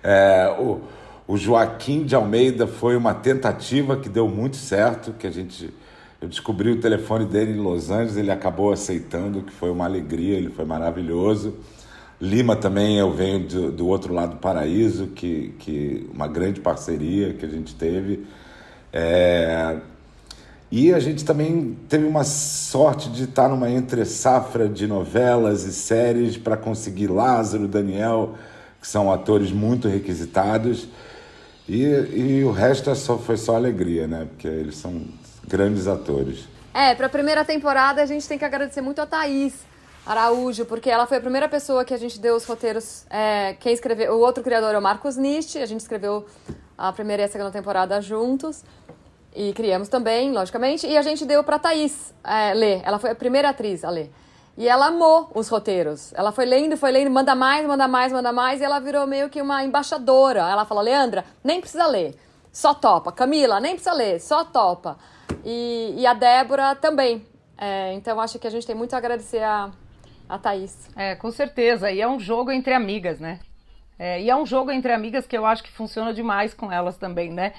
É, o, o Joaquim de Almeida foi uma tentativa que deu muito certo, que a gente eu descobri o telefone dele em Los Angeles, ele acabou aceitando, que foi uma alegria, ele foi maravilhoso. Lima também, eu venho do, do outro lado do paraíso, que, que uma grande parceria que a gente teve. É... E a gente também teve uma sorte de estar numa entre-safra de novelas e séries para conseguir Lázaro, Daniel, que são atores muito requisitados. E, e o resto é só, foi só alegria, né? Porque eles são grandes atores. É, para a primeira temporada a gente tem que agradecer muito a Thaís Araújo, porque ela foi a primeira pessoa que a gente deu os roteiros. É, quem escreveu, o outro criador é o Marcos Nist, a gente escreveu a primeira e a segunda temporada juntos. E criamos também, logicamente. E a gente deu para Thaís é, ler. Ela foi a primeira atriz a ler. E ela amou os roteiros. Ela foi lendo, foi lendo, manda mais, manda mais, manda mais. E ela virou meio que uma embaixadora. Ela falou: Leandra, nem precisa ler, só topa. Camila, nem precisa ler, só topa. E, e a Débora também. É, então acho que a gente tem muito a agradecer a, a Thaís. É, com certeza. E é um jogo entre amigas, né? É, e é um jogo entre amigas que eu acho que funciona demais com elas também, né?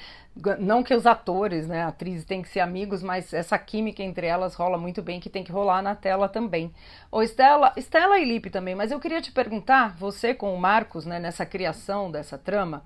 Não que os atores, né, atrizes têm que ser amigos, mas essa química entre elas rola muito bem, que tem que rolar na tela também. Ô Estela, Estela e Lipe também, mas eu queria te perguntar, você com o Marcos, né, nessa criação dessa trama,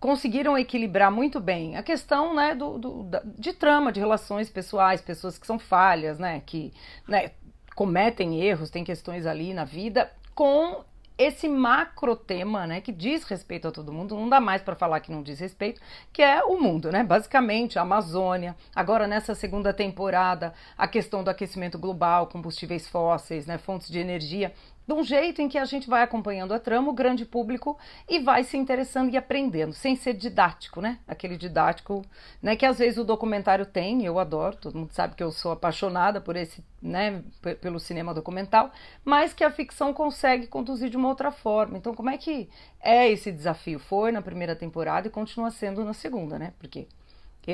conseguiram equilibrar muito bem a questão né, do, do, de trama, de relações pessoais, pessoas que são falhas, né, que né, cometem erros, tem questões ali na vida, com esse macro tema, né, que diz respeito a todo mundo, não dá mais para falar que não diz respeito, que é o mundo, né? Basicamente, a Amazônia, agora nessa segunda temporada, a questão do aquecimento global, combustíveis fósseis, né, fontes de energia de um jeito em que a gente vai acompanhando a trama, o grande público, e vai se interessando e aprendendo, sem ser didático, né? Aquele didático, né, que às vezes o documentário tem, eu adoro, todo mundo sabe que eu sou apaixonada por esse, né, pelo cinema documental, mas que a ficção consegue conduzir de uma outra forma. Então, como é que é esse desafio? Foi na primeira temporada e continua sendo na segunda, né? Porque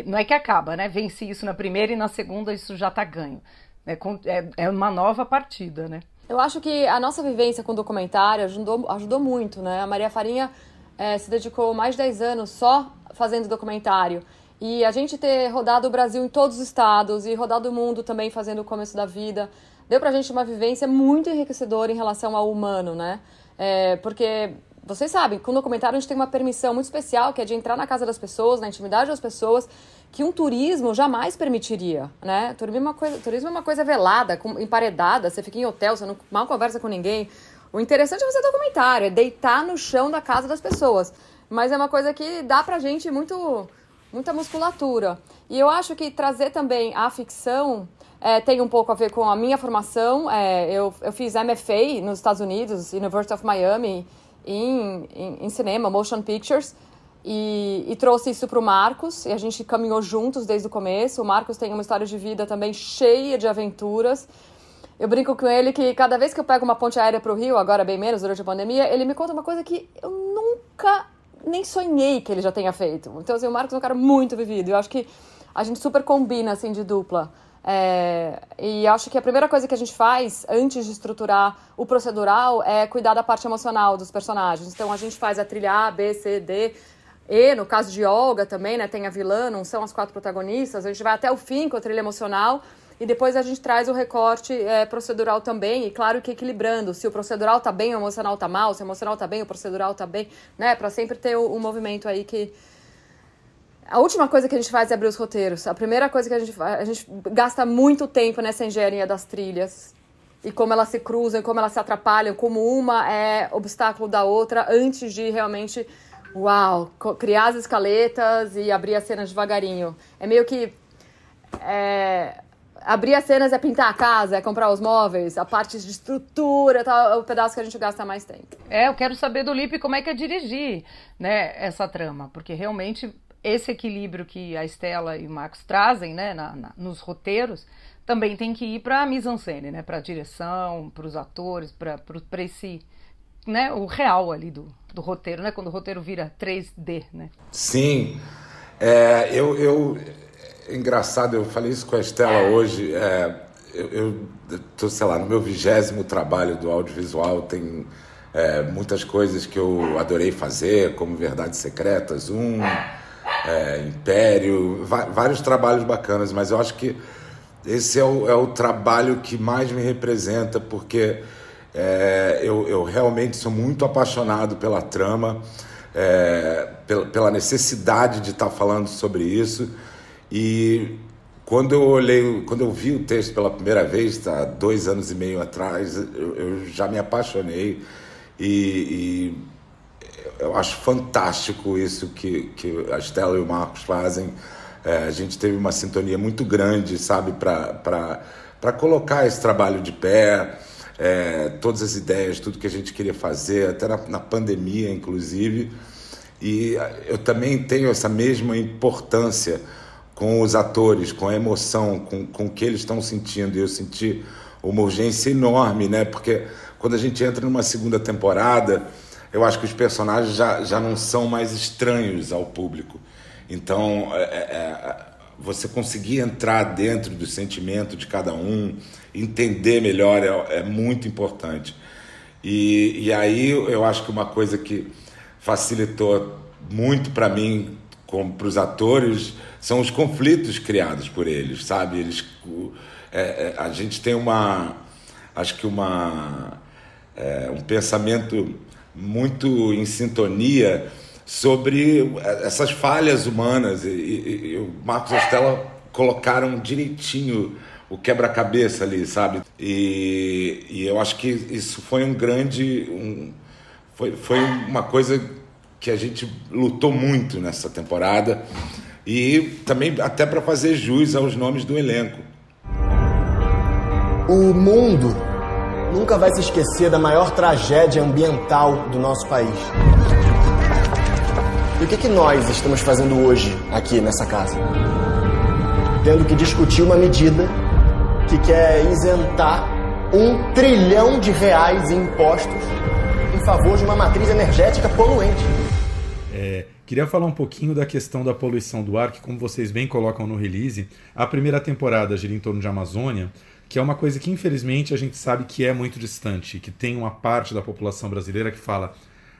não é que acaba, né? Vence isso na primeira e na segunda isso já tá ganho. É, é, é uma nova partida, né? Eu acho que a nossa vivência com documentário ajudou, ajudou muito, né? A Maria Farinha é, se dedicou mais de 10 anos só fazendo documentário. E a gente ter rodado o Brasil em todos os estados e rodado o mundo também fazendo o começo da vida, deu pra gente uma vivência muito enriquecedora em relação ao humano, né? É, porque vocês sabem, com o documentário a gente tem uma permissão muito especial, que é de entrar na casa das pessoas, na intimidade das pessoas, que um turismo jamais permitiria, né? Turismo é uma coisa, turismo é uma coisa velada, emparedada, você fica em hotel, você não mal conversa com ninguém. O interessante é você documentário, é deitar no chão da casa das pessoas. Mas é uma coisa que dá pra gente muito, muita musculatura. E eu acho que trazer também a ficção é, tem um pouco a ver com a minha formação. É, eu, eu fiz MFA nos Estados Unidos, University of Miami, em, em, em cinema, motion pictures. E, e, trouxe isso para o Marcos, e a gente caminhou juntos desde o começo. O Marcos tem uma história de vida também cheia de aventuras. Eu brinco com ele que cada vez que eu pego uma ponte aérea para o Rio, agora bem menos durante a pandemia, ele me conta uma coisa que eu nunca nem sonhei que ele já tenha feito. Então, assim, o Marcos é um cara muito vivido. Eu acho que a gente super combina, assim, de dupla. É, e acho que a primeira coisa que a gente faz antes de estruturar o procedural é cuidar da parte emocional dos personagens. Então a gente faz a trilha A, B, C, D, e no caso de Olga também, né, tem a vilã, não são as quatro protagonistas. A gente vai até o fim com a trilha emocional e depois a gente traz o recorte é, procedural também, e claro que equilibrando, se o procedural tá bem, o emocional tá mal, se o emocional tá bem, o procedural tá bem, né, para sempre ter o, o, movimento aí que a última coisa que a gente faz é abrir os roteiros. A primeira coisa que a gente faz, a gente gasta muito tempo nessa engenharia das trilhas e como elas se cruzam, como elas se atrapalham, como uma é obstáculo da outra antes de realmente Uau! Criar as escaletas e abrir as cenas devagarinho. É meio que. É, abrir as cenas é pintar a casa, é comprar os móveis, a parte de estrutura, tá, é o pedaço que a gente gasta mais tempo. É, eu quero saber do Lipe como é que é dirigir né, essa trama, porque realmente esse equilíbrio que a Estela e o Marcos trazem né, na, na, nos roteiros também tem que ir para a mise-en-scène, né, para a direção, para os atores, para esse né, o real ali do, do roteiro, né? Quando o roteiro vira 3D, né? Sim. É, eu, eu, é engraçado, eu falei isso com a Estela hoje. É, eu, tô, sei lá, no meu vigésimo trabalho do audiovisual, tem é, muitas coisas que eu adorei fazer, como Verdades Secretas, um, é, Império, vários trabalhos bacanas, mas eu acho que esse é o, é o trabalho que mais me representa, porque é, eu, eu, realmente sou muito apaixonado pela trama, é, pela, pela, necessidade de estar falando sobre isso. E quando eu olhei, quando eu vi o texto pela primeira vez, há dois anos e meio atrás, eu, eu já me apaixonei e, e, eu acho fantástico isso que, que a Estela e o Marcos fazem. É, a gente teve uma sintonia muito grande, sabe, para colocar esse trabalho de pé é, todas as ideias, tudo que a gente queria fazer, até na, na pandemia, inclusive. E eu também tenho essa mesma importância com os atores, com a emoção, com, com o que eles estão sentindo. E eu senti uma urgência enorme, né? Porque quando a gente entra numa segunda temporada, eu acho que os personagens já, já não são mais estranhos ao público. Então, é, é, é você conseguir entrar dentro do sentimento de cada um, entender melhor é, é muito importante. E, e aí eu acho que uma coisa que facilitou muito para mim, como para os atores, são os conflitos criados por eles, sabe? Eles, é, é, a gente tem uma, acho que uma, é, um pensamento muito em sintonia sobre essas falhas humanas. E, e, e o Marcos a Estela colocaram direitinho o quebra-cabeça ali, sabe? E, e eu acho que isso foi um grande, um, Foi, foi uma coisa que a gente lutou muito nessa temporada e também até para fazer jus aos nomes do elenco. O mundo nunca vai se esquecer da maior tragédia ambiental do nosso país. E o que, que nós estamos fazendo hoje aqui nessa casa? Tendo que discutir uma medida que quer isentar um trilhão de reais em impostos em favor de uma matriz energética poluente. É, queria falar um pouquinho da questão da poluição do ar, que como vocês bem colocam no release, a primeira temporada gira em torno de Amazônia, que é uma coisa que infelizmente a gente sabe que é muito distante, que tem uma parte da população brasileira que fala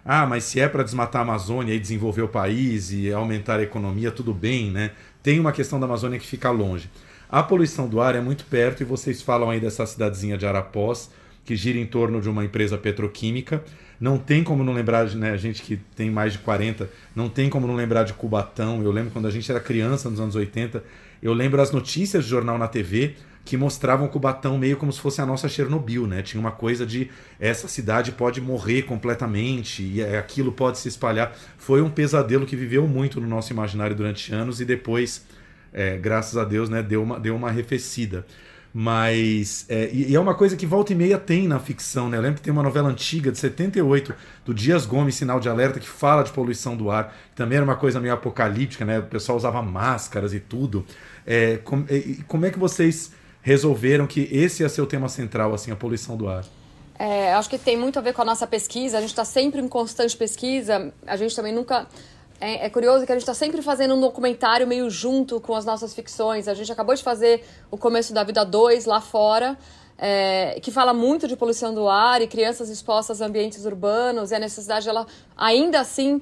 ah, mas se é para desmatar a Amazônia e desenvolver o país e aumentar a economia, tudo bem, né? Tem uma questão da Amazônia que fica longe. A poluição do ar é muito perto e vocês falam aí dessa cidadezinha de Arapós, que gira em torno de uma empresa petroquímica. Não tem como não lembrar, né, a gente que tem mais de 40, não tem como não lembrar de Cubatão. Eu lembro quando a gente era criança, nos anos 80, eu lembro as notícias de jornal na TV que mostravam Cubatão meio como se fosse a nossa Chernobyl, né? Tinha uma coisa de essa cidade pode morrer completamente e aquilo pode se espalhar. Foi um pesadelo que viveu muito no nosso imaginário durante anos e depois, é, graças a Deus, né, deu uma, deu uma arrefecida. Mas. É, e, é uma coisa que volta e meia tem na ficção, né? Eu lembro que tem uma novela antiga de 78, do Dias Gomes, Sinal de Alerta, que fala de poluição do ar. Também era uma coisa meio apocalíptica, né? O pessoal usava máscaras e tudo. É, com, e, como é que vocês resolveram que esse ia ser o tema central, assim, a poluição do ar? É, acho que tem muito a ver com a nossa pesquisa. A gente está sempre em constante pesquisa. A gente também nunca é, é, curioso que a gente está sempre fazendo um documentário meio junto com as nossas ficções. A gente acabou de fazer o Começo da Vida 2 lá fora, é, que fala muito de poluição do ar e crianças expostas a ambientes urbanos e a necessidade ela ainda assim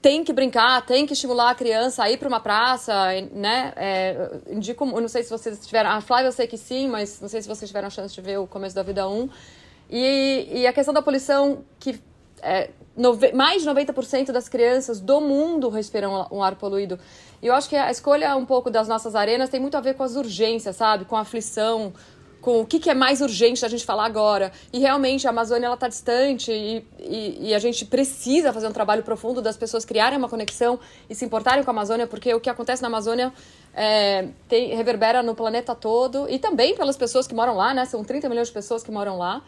tem que brincar, tem que estimular a criança a ir para uma praça, né? É, indico, não sei se vocês tiveram, a Flávia eu sei que sim, mas não sei se vocês tiveram a chance de ver o Começo da Vida 1. E, e a questão da poluição que é, nove, mais de 90% das crianças do mundo respiram um ar poluído. E eu acho que a escolha um pouco das nossas arenas tem muito a ver com as urgências, sabe? Com a aflição, com o que, que é mais urgente da gente falar agora. E realmente a Amazônia está distante e, e, e, a gente precisa fazer um trabalho profundo das pessoas criarem uma conexão e se importarem com a Amazônia, porque o que acontece na Amazônia é, tem, reverbera no planeta todo e também pelas pessoas que moram lá, né? São 30 milhões de pessoas que moram lá.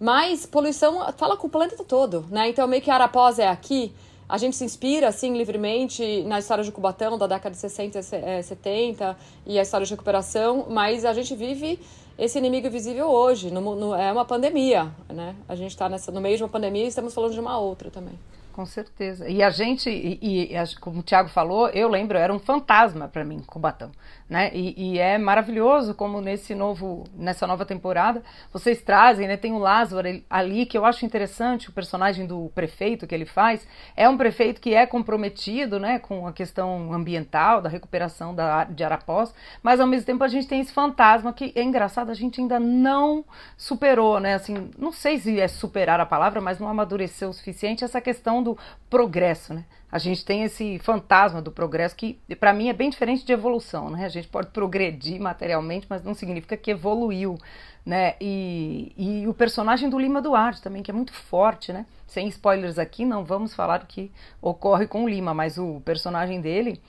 Mas poluição fala com o planeta todo, né? Então meio que Arapós é aqui. A gente se inspira, assim, livremente na história de Cubatão, da década de 60 e 70, e a história de recuperação, mas a gente vive esse inimigo invisível hoje. No, no, é uma pandemia, né? A gente está no meio de uma pandemia e estamos falando de uma outra também. Com certeza. E a gente, e, e como o Tiago falou, eu lembro, era um fantasma para mim, Cubatão. Né? E, e, é maravilhoso como nesse novo, nessa nova temporada vocês trazem, né? Tem o Lázaro ali que eu acho interessante, o personagem do prefeito que ele faz é um prefeito que é comprometido, né, com a questão ambiental, da recuperação da, de Arapós, mas ao mesmo tempo a gente tem esse fantasma que é engraçado, a gente ainda não superou, né? Assim, não sei se é superar a palavra, mas não amadureceu o suficiente essa questão do progresso, né? A gente tem esse fantasma do progresso que, para mim, é bem diferente de evolução, né? A gente pode progredir materialmente, mas não significa que evoluiu, né? E, e o personagem do Lima Duarte também, que é muito forte, né? Sem spoilers aqui, não vamos falar o que ocorre com o Lima, mas o personagem dele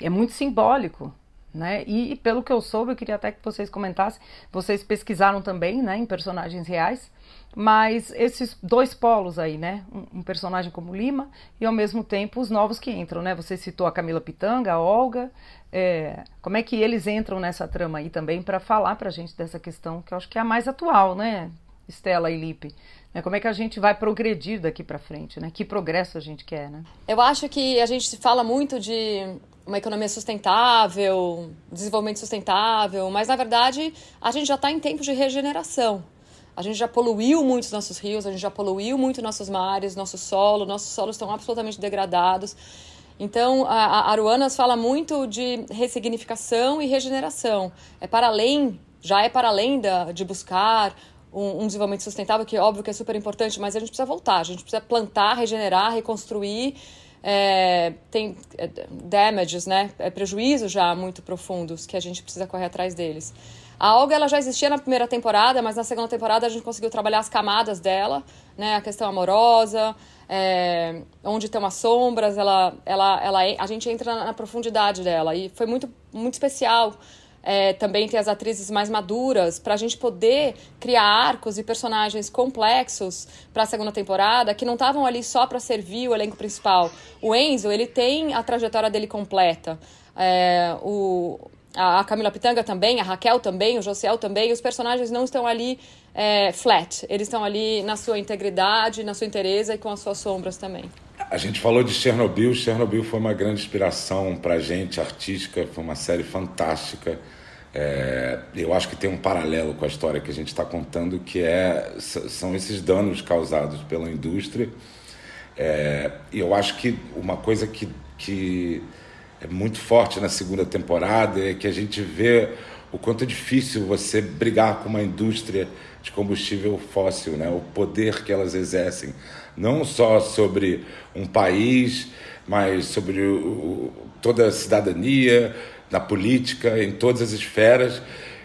é muito simbólico, né? E, e, pelo que eu soube, eu queria até que vocês comentassem, vocês pesquisaram também, né, em personagens reais, mas esses dois polos aí, né? Um, um, personagem como Lima e ao mesmo tempo os novos que entram, né? Você citou a Camila Pitanga, a Olga. É, como é que eles entram nessa trama aí também para falar para a gente dessa questão que eu acho que é a mais atual, né? Estela e Lipe. Né? Como é que a gente vai progredir daqui para frente, né? Que progresso a gente quer, né? Eu acho que a gente fala muito de uma economia sustentável, desenvolvimento sustentável, mas na verdade a gente já está em tempo de regeneração. A gente já poluiu muito os nossos rios, a gente já poluiu muito nossos mares, nosso solo, nossos solos estão absolutamente degradados. Então, a, a Aruanas fala muito de ressignificação e regeneração. É para além, já é para além da, de buscar um, um, desenvolvimento sustentável, que é óbvio que é super importante, mas a gente precisa voltar, a gente precisa plantar, regenerar, reconstruir é, tem é, damages, né? É, prejuízos já muito profundos que a gente precisa correr atrás deles. A Olga ela já existia na primeira temporada, mas na segunda temporada a gente conseguiu trabalhar as camadas dela, né? A questão amorosa, é, onde tem umas sombras, ela, ela, ela, a gente entra na, na profundidade dela e foi muito, muito especial. É, também ter as atrizes mais maduras para a gente poder criar arcos e personagens complexos para a segunda temporada que não estavam ali só para servir o elenco principal. O Enzo ele tem a trajetória dele completa. É, o, a Camila Pitanga também, a Raquel também, o Josiel também, os personagens não estão ali é, flat, eles estão ali na sua integridade, na sua inteireza e com as suas sombras também. A gente falou de Chernobyl, Chernobyl foi uma grande inspiração para gente, artística, foi uma série fantástica. É, eu acho que tem um paralelo com a história que a gente está contando, que é, são esses danos causados pela indústria. É, e eu acho que uma coisa que, que é muito forte na segunda temporada é que a gente vê o quanto é difícil você brigar com uma indústria de combustível fóssil, né? o poder que elas exercem, não só sobre um país, mas sobre o, toda a cidadania, na política, em todas as esferas.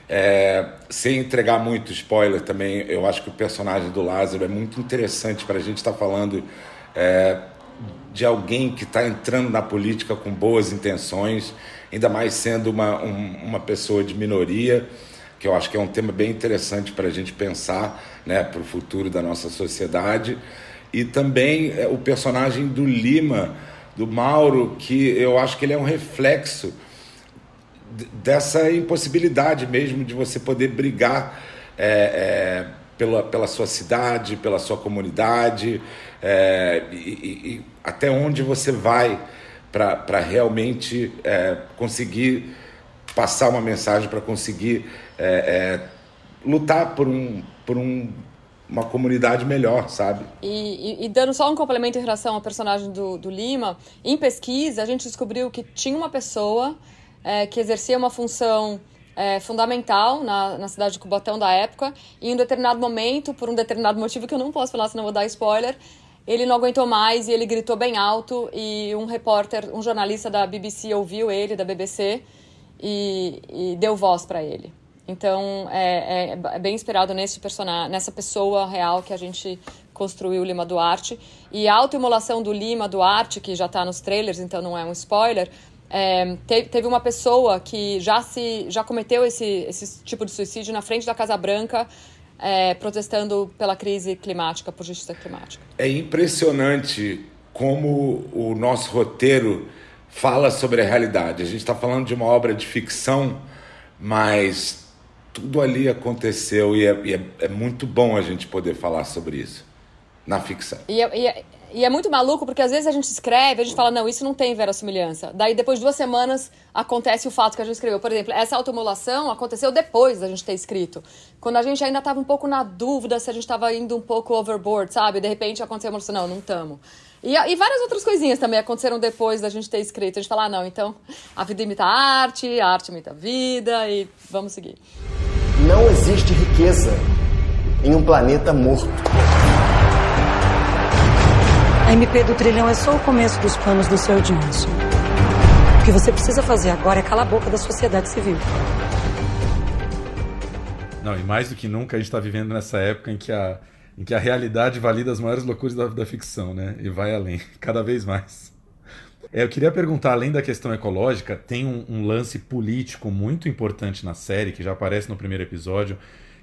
É, sem entregar muito spoiler também, eu acho que o personagem do Lázaro é muito interessante para a gente estar tá falando é, de alguém que está entrando na política com boas intenções, ainda mais sendo uma, um, uma pessoa de minoria, que eu acho que é um tema bem interessante para a gente pensar né, para o futuro da nossa sociedade. E também é, o personagem do Lima, do Mauro, que eu acho que ele é um reflexo dessa impossibilidade mesmo de você poder brigar é, é, pela, pela sua cidade, pela sua comunidade, é, e, e, até onde você vai para realmente é, conseguir passar uma mensagem, para conseguir é, é, lutar por, um, por um, uma comunidade melhor, sabe? E, e, dando só um complemento em relação ao personagem do, do Lima, em pesquisa a gente descobriu que tinha uma pessoa é, que exercia uma função é, fundamental na, na cidade de Cubatão da época, e em um determinado momento, por um determinado motivo que eu não posso falar, senão vou dar spoiler, ele não aguentou mais e ele gritou bem alto e um repórter, um jornalista da BBC ouviu ele, da BBC, e, e deu voz para ele. Então, é, é, é, bem inspirado nesse personagem, nessa pessoa real que a gente construiu, Lima Duarte. E a autoimolação do Lima Duarte, que já está nos trailers, então não é um spoiler, é, teve, teve, uma pessoa que já, se, já cometeu esse, esse tipo de suicídio na frente da Casa Branca é, protestando pela crise climática, por justiça climática. É impressionante como o nosso roteiro fala sobre a realidade. A gente está falando de uma obra de ficção, mas tudo ali aconteceu e, é, e é, é, muito bom a gente poder falar sobre isso na ficção. E, é, e, é, e é muito maluco porque às vezes a gente escreve, a gente fala, não, isso não tem verossimilhança. Daí depois de duas semanas acontece o fato que a gente escreveu. Por exemplo, essa automulação aconteceu depois da gente ter escrito. Quando a gente ainda estava um pouco na dúvida se a gente estava indo um pouco overboard, sabe? De repente aconteceu uma não, não estamos. E, e, várias outras coisinhas também aconteceram depois da gente ter escrito. A gente fala, ah, não, então a vida imita a arte, a arte imita a vida e vamos seguir. Não existe riqueza em um planeta morto. A MP do trilhão é só o começo dos planos do Sr. Johnson. O que você precisa fazer agora é calar a boca da sociedade civil. Não, e mais do que nunca a gente está vivendo nessa época em que a, em que a realidade valida as maiores loucuras da, da ficção, né? E vai além, cada vez mais. É, eu queria perguntar, além da questão ecológica, tem um, um, lance político muito importante na série, que já aparece no primeiro episódio,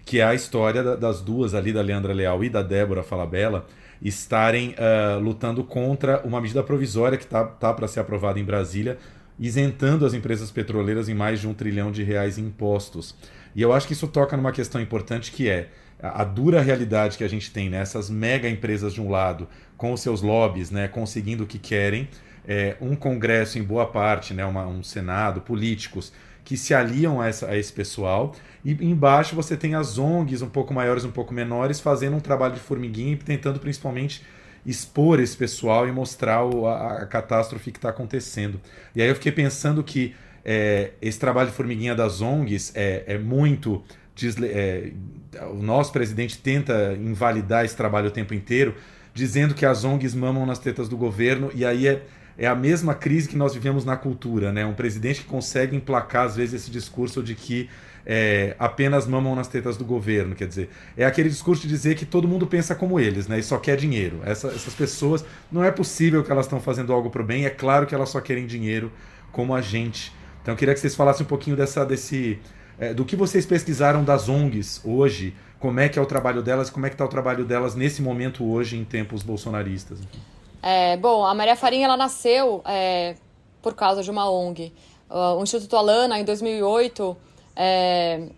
que é a história da, das duas ali, da Leandra Leal e da Débora Falabella, estarem uh, lutando contra uma medida provisória que está tá, para ser aprovada em Brasília, isentando as empresas petroleiras em mais de um trilhão de reais em impostos. E eu acho que isso toca numa questão importante que é a, a dura realidade que a gente tem nessas né? mega empresas de um lado, com os seus lobbies, né, conseguindo o que querem, é, um Congresso em boa parte, né, uma, um Senado, políticos que se aliam a, essa, a esse pessoal e embaixo você tem as ONGs um pouco maiores, um pouco menores, fazendo um trabalho de formiguinha e tentando principalmente expor esse pessoal e mostrar o, a, a, catástrofe que está acontecendo. E aí eu fiquei pensando que é, esse trabalho de formiguinha das ONGs é, é muito. É, o nosso presidente tenta invalidar esse trabalho o tempo inteiro, dizendo que as ONGs mamam nas tetas do governo, e aí é, é a mesma crise que nós vivemos na cultura, né? Um presidente que consegue emplacar, às vezes, esse discurso de que é, apenas mamam nas tetas do governo, quer dizer, é aquele discurso de dizer que todo mundo pensa como eles, né? E só quer dinheiro. Essa, essas pessoas, não é possível que elas estão fazendo algo para o bem, é claro que elas só querem dinheiro, como a gente. Então eu queria que vocês falassem um pouquinho dessa, desse, é, do que vocês pesquisaram das ONGs hoje, como é que é o trabalho delas, como é que está o trabalho delas nesse momento hoje, em tempos bolsonaristas. É, bom, a Maria Farinha ela nasceu é, por causa de uma ONG. O Instituto Alana, em 2008, é...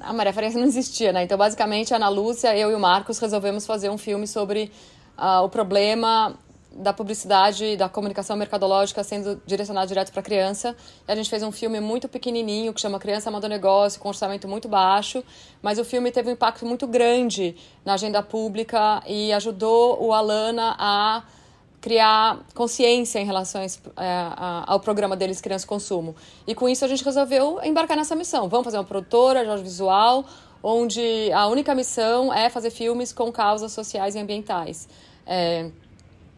A Maria Farinha não existia, né? Então, basicamente, a Ana Lúcia, eu e o Marcos resolvemos fazer um filme sobre uh, o problema da publicidade, da comunicação mercadológica sendo direcionada direto para a criança. E a gente fez um filme muito pequenininho que chama Criança Amando Negócio, com orçamento muito baixo, mas o filme teve um impacto muito grande na agenda pública e ajudou o Alana a criar consciência em relação é, ao programa deles Criança Consumo. E com isso a gente resolveu embarcar nessa missão. Vamos fazer uma produtora de audiovisual, onde a única missão é fazer filmes com causas sociais e ambientais. É,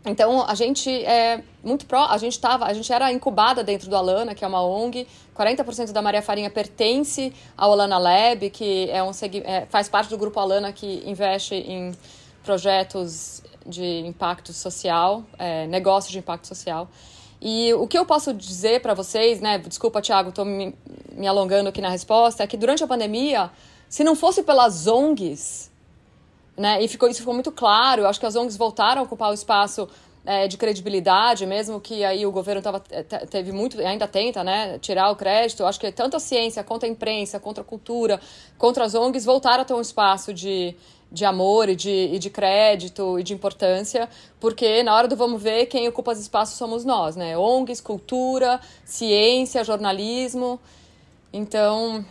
então a gente é muito pró, a gente tava, a gente era incubada dentro do Alana, que é uma ONG. 40% da Maria Farinha pertence ao Alana Lab, que é um é, faz parte do grupo Alana que investe em projetos de impacto social, é, negócio de impacto social. E o que eu posso dizer para vocês, né? Desculpa, Thiago, estou me, me alongando aqui na resposta, é que durante a pandemia, se não fosse pelas ONGs, né? E ficou, isso ficou muito claro. Eu acho que as ONGs voltaram a ocupar o espaço é, de credibilidade, mesmo que aí o governo tava, é, teve muito, ainda tenta, né, tirar o crédito. Acho que tanto a ciência, quanto a imprensa, contra a cultura, contra as ONGs, voltaram a ter um espaço de, de amor e de, e de crédito e de importância, porque na hora do vamos ver, quem ocupa os espaços somos nós, né? ONGs, cultura, ciência, jornalismo. Então,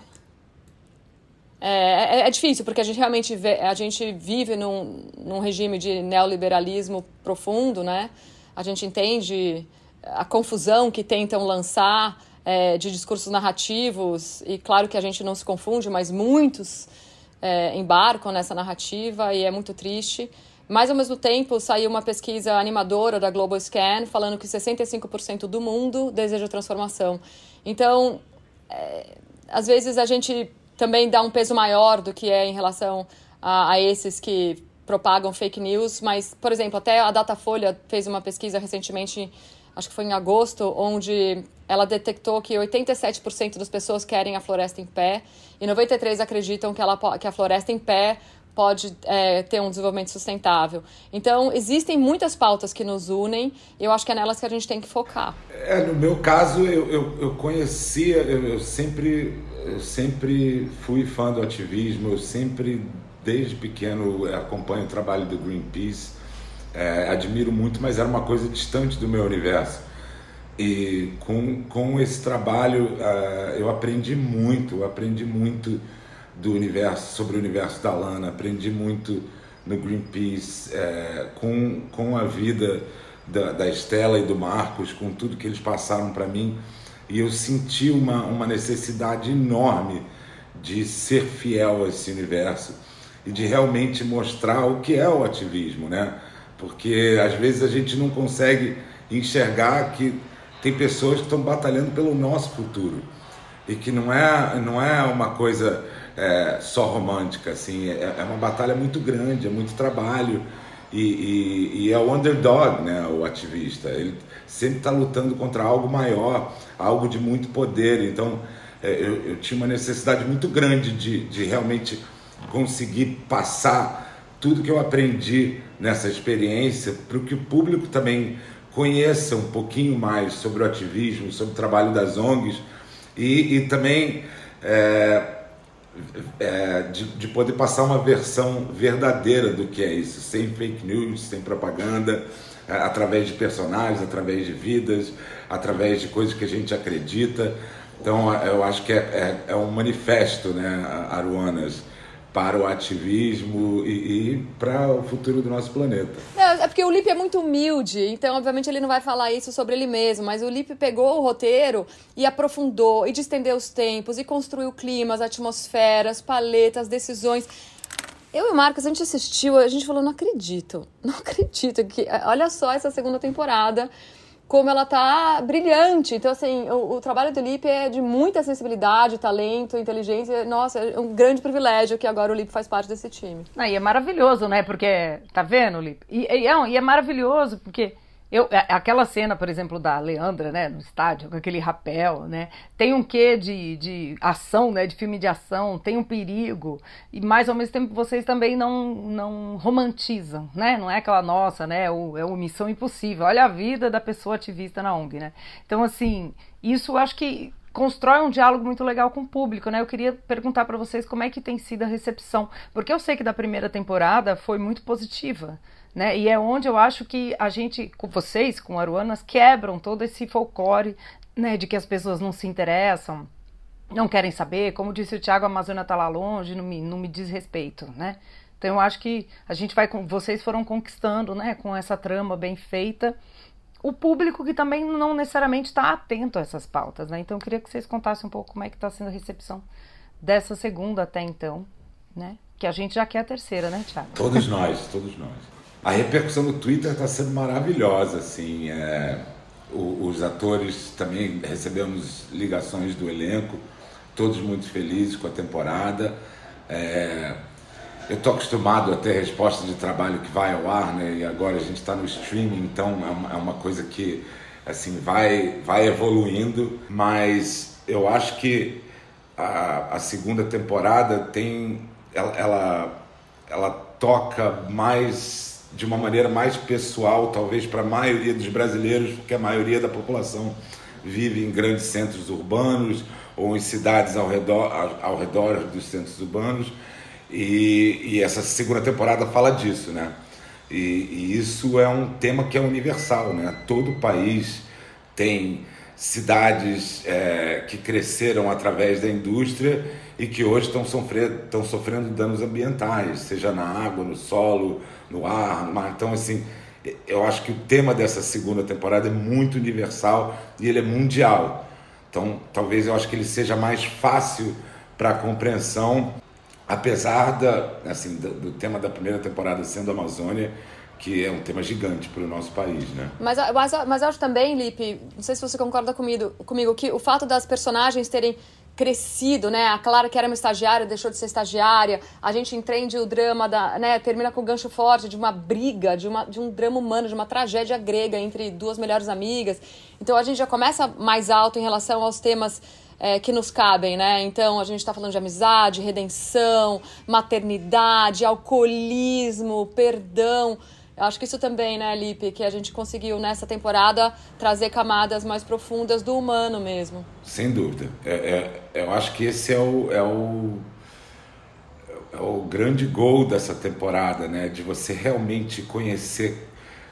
é, é, é, difícil, porque a gente realmente vê, a gente vive num, num regime de neoliberalismo profundo, né? A gente entende a confusão que tentam lançar é, de discursos narrativos, e claro que a gente não se confunde, mas muitos é, embarcam nessa narrativa e é muito triste. Mas, ao mesmo tempo, saiu uma pesquisa animadora da Global Scan falando que 65% do mundo deseja transformação. Então, é, às vezes a gente também dá um peso maior do que é em relação a, a esses que propagam fake news, mas, por exemplo, até a Datafolha fez uma pesquisa recentemente, acho que foi em agosto, onde ela detectou que 87% das pessoas querem a floresta em pé e 93% acreditam que, ela, que a floresta em pé pode é, ter um desenvolvimento sustentável. Então, existem muitas pautas que nos unem e eu acho que é nelas que a gente tem que focar. É, no meu caso, eu, eu, eu conhecia, eu, eu, sempre, eu sempre fui fã do ativismo, eu sempre, desde pequeno, acompanho o trabalho do Greenpeace, é, admiro muito, mas era uma coisa distante do meu universo. E com, com esse trabalho uh, eu aprendi muito, eu aprendi muito do universo, sobre o universo da Lana, aprendi muito no Greenpeace, é, com, com a vida da, da Estela e do Marcos, com tudo que eles passaram para mim, e eu senti uma, uma necessidade enorme de ser fiel a esse universo e de realmente mostrar o que é o ativismo, né? Porque às vezes a gente não consegue enxergar que tem pessoas que estão batalhando pelo nosso futuro e que não é, não é uma coisa é, só romântica, assim, é, é, uma batalha muito grande, é muito trabalho. E, e, e é o underdog, né, o ativista, ele sempre está lutando contra algo maior, algo de muito poder, então é, eu, eu, tinha uma necessidade muito grande de, de realmente conseguir passar tudo que eu aprendi nessa experiência para que o público também conheça um pouquinho mais sobre o ativismo, sobre o trabalho das ONGs e, e também é, é, de, de, poder passar uma versão verdadeira do que é isso, sem fake news, sem propaganda, é, através de personagens, através de vidas, através de coisas que a gente acredita. Então eu acho que é, é, é um manifesto, né, Aruanas? Para o ativismo e, e para o futuro do nosso planeta. É, é porque o Lipe é muito humilde, então obviamente ele não vai falar isso sobre ele mesmo, mas o Lipe pegou o roteiro e aprofundou, e distendeu os tempos, e construiu climas, atmosferas, paletas, decisões. Eu e o Marcos, a gente assistiu, a gente falou, não acredito, não acredito que. Olha só essa segunda temporada, como ela tá brilhante. Então, assim, o, o trabalho do Lipe é de muita sensibilidade, talento, inteligência. Nossa, é um grande privilégio que agora o Lipe faz parte desse time. Ah, e é maravilhoso, né? Porque, tá vendo, Lipe? E, e, é, e é maravilhoso porque eu, é, aquela cena, por exemplo, da Leandra, né, no estádio, com aquele rapel, né, tem um quê de, de ação, né, de filme de ação, tem um perigo, e mais ao mesmo tempo vocês também não, não romantizam, né, não é aquela nossa, né, o, é uma missão impossível, olha a vida da pessoa ativista na ONG, né. Então, assim, isso acho que constrói um diálogo muito legal com o público, né? Eu queria perguntar para vocês como é que tem sido a recepção, porque eu sei que da primeira temporada foi muito positiva, né? E é onde eu acho que a gente, com vocês, com Aruanas, quebram todo esse folclore né, de que as pessoas não se interessam, não querem saber. Como disse o Tiago, a Amazônia está lá longe, não me, não me diz respeito, né? Então eu acho que a gente vai, vocês foram conquistando, né, com essa trama bem feita, o público que também não necessariamente está atento a essas pautas, né? Então eu queria que vocês contassem um pouco como é que está sendo a recepção dessa segunda até então, né? Que a gente já quer a terceira, né, Tiago? Todos nós, todos nós. A repercussão no Twitter está sendo maravilhosa, assim. É, o, os atores também recebemos ligações do elenco, todos muito felizes com a temporada. É, eu estou acostumado a ter resposta de trabalho que vai ao ar, né? E agora a gente está no streaming, então é uma, é uma, coisa que assim vai vai evoluindo, mas eu acho que a, a segunda temporada tem ela, ela, ela toca mais de uma maneira mais pessoal, talvez para a maioria dos brasileiros, porque a maioria da população vive em grandes centros urbanos ou em cidades ao redor, ao redor dos centros urbanos. E, e essa segunda temporada fala disso, né? E, e, isso é um tema que é universal, né? Todo país tem cidades é, que cresceram através da indústria e que hoje estão sofrendo, sofrendo danos ambientais, seja na água, no solo, no ar, no mar. Então, assim, eu acho que o tema dessa segunda temporada é muito universal e ele é mundial. Então, talvez eu acho que ele seja mais fácil para compreensão, apesar da, assim, do, do tema da primeira temporada sendo a Amazônia, que é um tema gigante para o nosso país, né? Mas, mas, mas acho também, Lipe, não sei se você concorda comigo, comigo, que o fato das personagens terem crescido, né? A Clara, que era uma estagiária, deixou de ser estagiária. A gente entende o drama da, né? Termina com o gancho forte de uma briga, de, uma, de um drama humano, de uma tragédia grega entre duas melhores amigas. Então a gente já começa mais alto em relação aos temas é, que nos cabem, né? Então a gente está falando de amizade, redenção, maternidade, alcoolismo, perdão. Eu acho que isso também, né, Lipe, que a gente conseguiu nessa temporada trazer camadas mais profundas do humano mesmo. Sem dúvida. É, é, eu acho que esse é o, é o, é o grande gol dessa temporada, né? De você realmente conhecer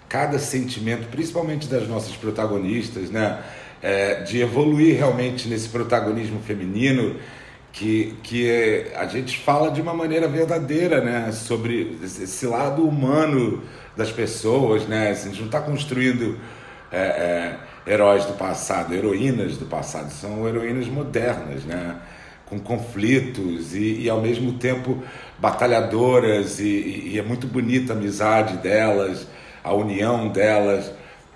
cada sentimento, principalmente das nossas protagonistas, né? É, de evoluir realmente nesse protagonismo feminino que, que a gente fala de uma maneira verdadeira, né? Sobre esse lado humano das pessoas, né? A gente não está construindo é, é, heróis do passado, heroínas do passado, são heroínas modernas, né? Com conflitos e, e ao mesmo tempo batalhadoras e, e, é muito bonita a amizade delas, a união delas.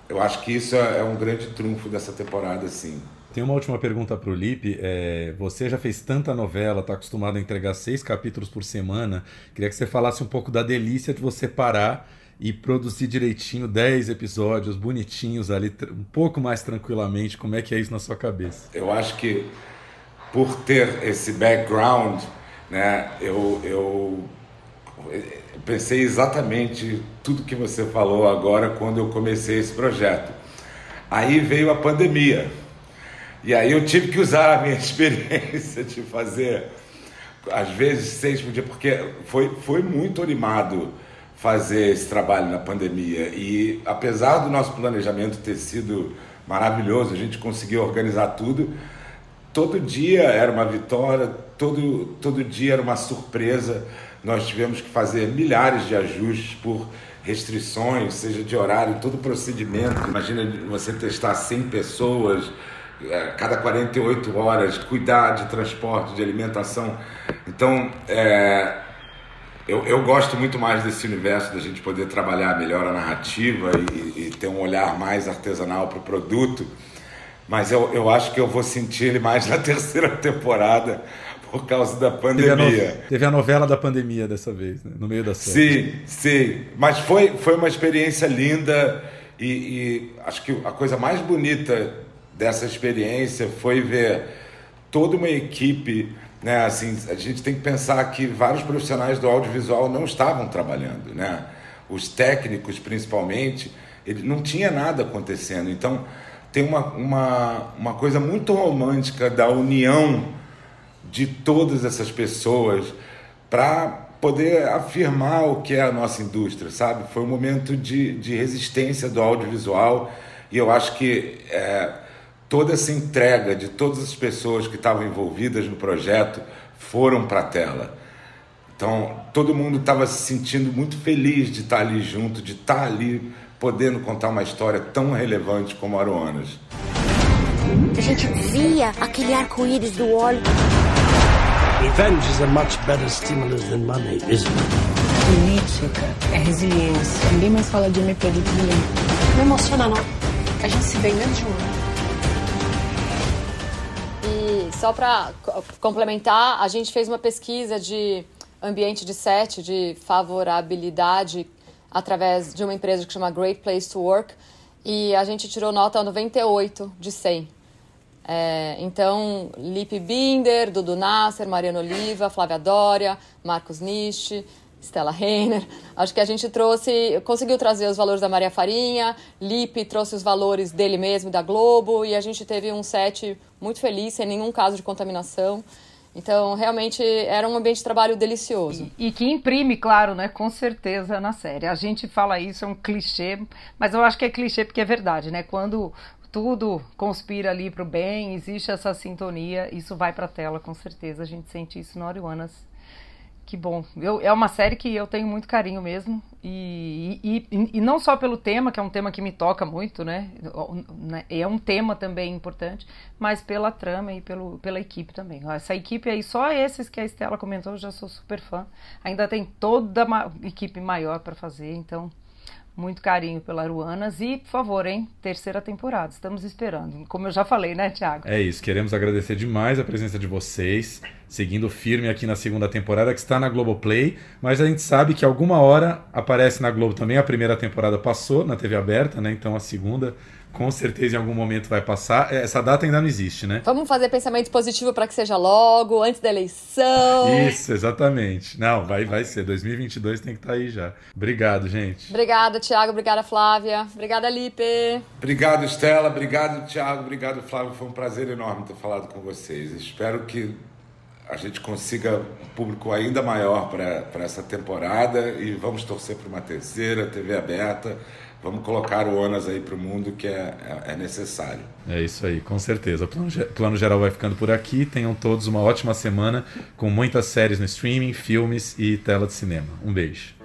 Eu acho que isso é, é um grande trunfo dessa temporada, sim. Tem uma última pergunta para o Lipe. É, você já fez tanta novela, está acostumado a entregar seis capítulos por semana. Queria que você falasse um pouco da delícia de você parar e produzir direitinho 10 episódios bonitinhos ali, um pouco mais tranquilamente. Como é que é isso na sua cabeça? Eu acho que por ter esse background, né, eu, eu pensei exatamente tudo que você falou agora quando eu comecei esse projeto. Aí veio a pandemia. E aí eu tive que usar a minha experiência de fazer, às vezes, seis por dia, porque foi, foi muito animado fazer esse trabalho na pandemia. E apesar do nosso planejamento ter sido maravilhoso, a gente conseguiu organizar tudo. Todo dia era uma vitória, todo, todo dia era uma surpresa. Nós tivemos que fazer milhares de ajustes por restrições, seja de horário, todo procedimento. Imagina você testar 100 pessoas cada 48 horas, cuidar de transporte, de alimentação. Então, é, eu, eu gosto muito mais desse universo da gente poder trabalhar melhor a narrativa e, e ter um olhar mais artesanal para o produto. Mas eu, eu acho que eu vou sentir ele mais na terceira temporada por causa da pandemia. Teve a, no... Teve a novela da pandemia dessa vez, né? no meio da série. Sim, sim. Mas foi, foi uma experiência linda e, e acho que a coisa mais bonita dessa experiência foi ver toda uma equipe né? Assim, a gente tem que pensar que vários profissionais do audiovisual não estavam trabalhando, né? Os técnicos, principalmente, ele não tinha nada acontecendo. Então, tem uma, uma, uma coisa muito romântica da união de todas essas pessoas para poder afirmar o que é a nossa indústria, sabe? Foi um momento de, de resistência do audiovisual e eu acho que é, toda essa entrega de todas as pessoas que estavam envolvidas no projeto foram para a tela. Então, todo mundo estava se sentindo muito feliz de estar ali junto, de estar ali podendo contar uma história tão relevante como Aroanas. A gente via aquele arco-íris do óleo. Revenge is a much better stimulus than money, isn't it? Política é resiliência. Ninguém mais fala de MP do que Não emociona, não. A gente se vê em menos de um ano só para complementar, a gente fez uma pesquisa de ambiente de set, de favorabilidade, através de uma empresa que chama Great Place to Work, e a gente tirou nota 98 de 100. É, então, Lipe Binder, Dudu Nasser, Mariana Oliva, Flávia Dória, Marcos Nisch, Stella Reiner. Acho que a gente trouxe, conseguiu trazer os valores da Maria Farinha, Lipe trouxe os valores dele mesmo, da Globo, e a gente teve um set muito feliz, sem nenhum caso de contaminação. Então, realmente era um ambiente de trabalho delicioso. E, e, que imprime, claro, né, com certeza na série. A gente fala isso, é um clichê, mas eu acho que é clichê porque é verdade, né? Quando tudo conspira ali para o bem, existe essa sintonia, isso vai para a tela, com certeza. A gente sente isso no Oriuanas que bom. Eu, é uma série que eu tenho muito carinho mesmo. E, e, e, não só pelo tema, que é um tema que me toca muito, né? né? É um tema também importante, mas pela trama e pelo, pela equipe também. Essa equipe aí, só esses que a Estela comentou, eu já sou super fã. Ainda tem toda uma equipe maior para fazer, então muito carinho pela Aruanas e, por favor, hein, terceira temporada, estamos esperando. Como eu já falei, né, Tiago? É isso, queremos agradecer demais a presença de vocês, seguindo firme aqui na segunda temporada, que está na Globoplay, mas a gente sabe que alguma hora aparece na Globo também, a primeira temporada passou na TV aberta, né, então a segunda com certeza em algum momento vai passar. É, essa data ainda não existe, né? Vamos fazer pensamento positivo para que seja logo, antes da eleição. Isso, exatamente. Não, vai, vai ser. 2022 tem que estar tá aí já. Obrigado, gente. Obrigada, Tiago. Obrigada, Flávia. Obrigada, Lipe. Obrigado, Estela. Obrigado, Tiago. Obrigado, Flávio. Foi um prazer enorme ter falado com vocês. Espero que a gente consiga um público ainda maior para essa temporada e vamos torcer para uma terceira TV aberta vamos colocar o ONAS aí para o mundo que é, é, é, necessário. É isso aí, com certeza. O plano, plano Geral vai ficando por aqui. Tenham todos uma ótima semana com muitas séries no streaming, filmes e tela de cinema. Um beijo.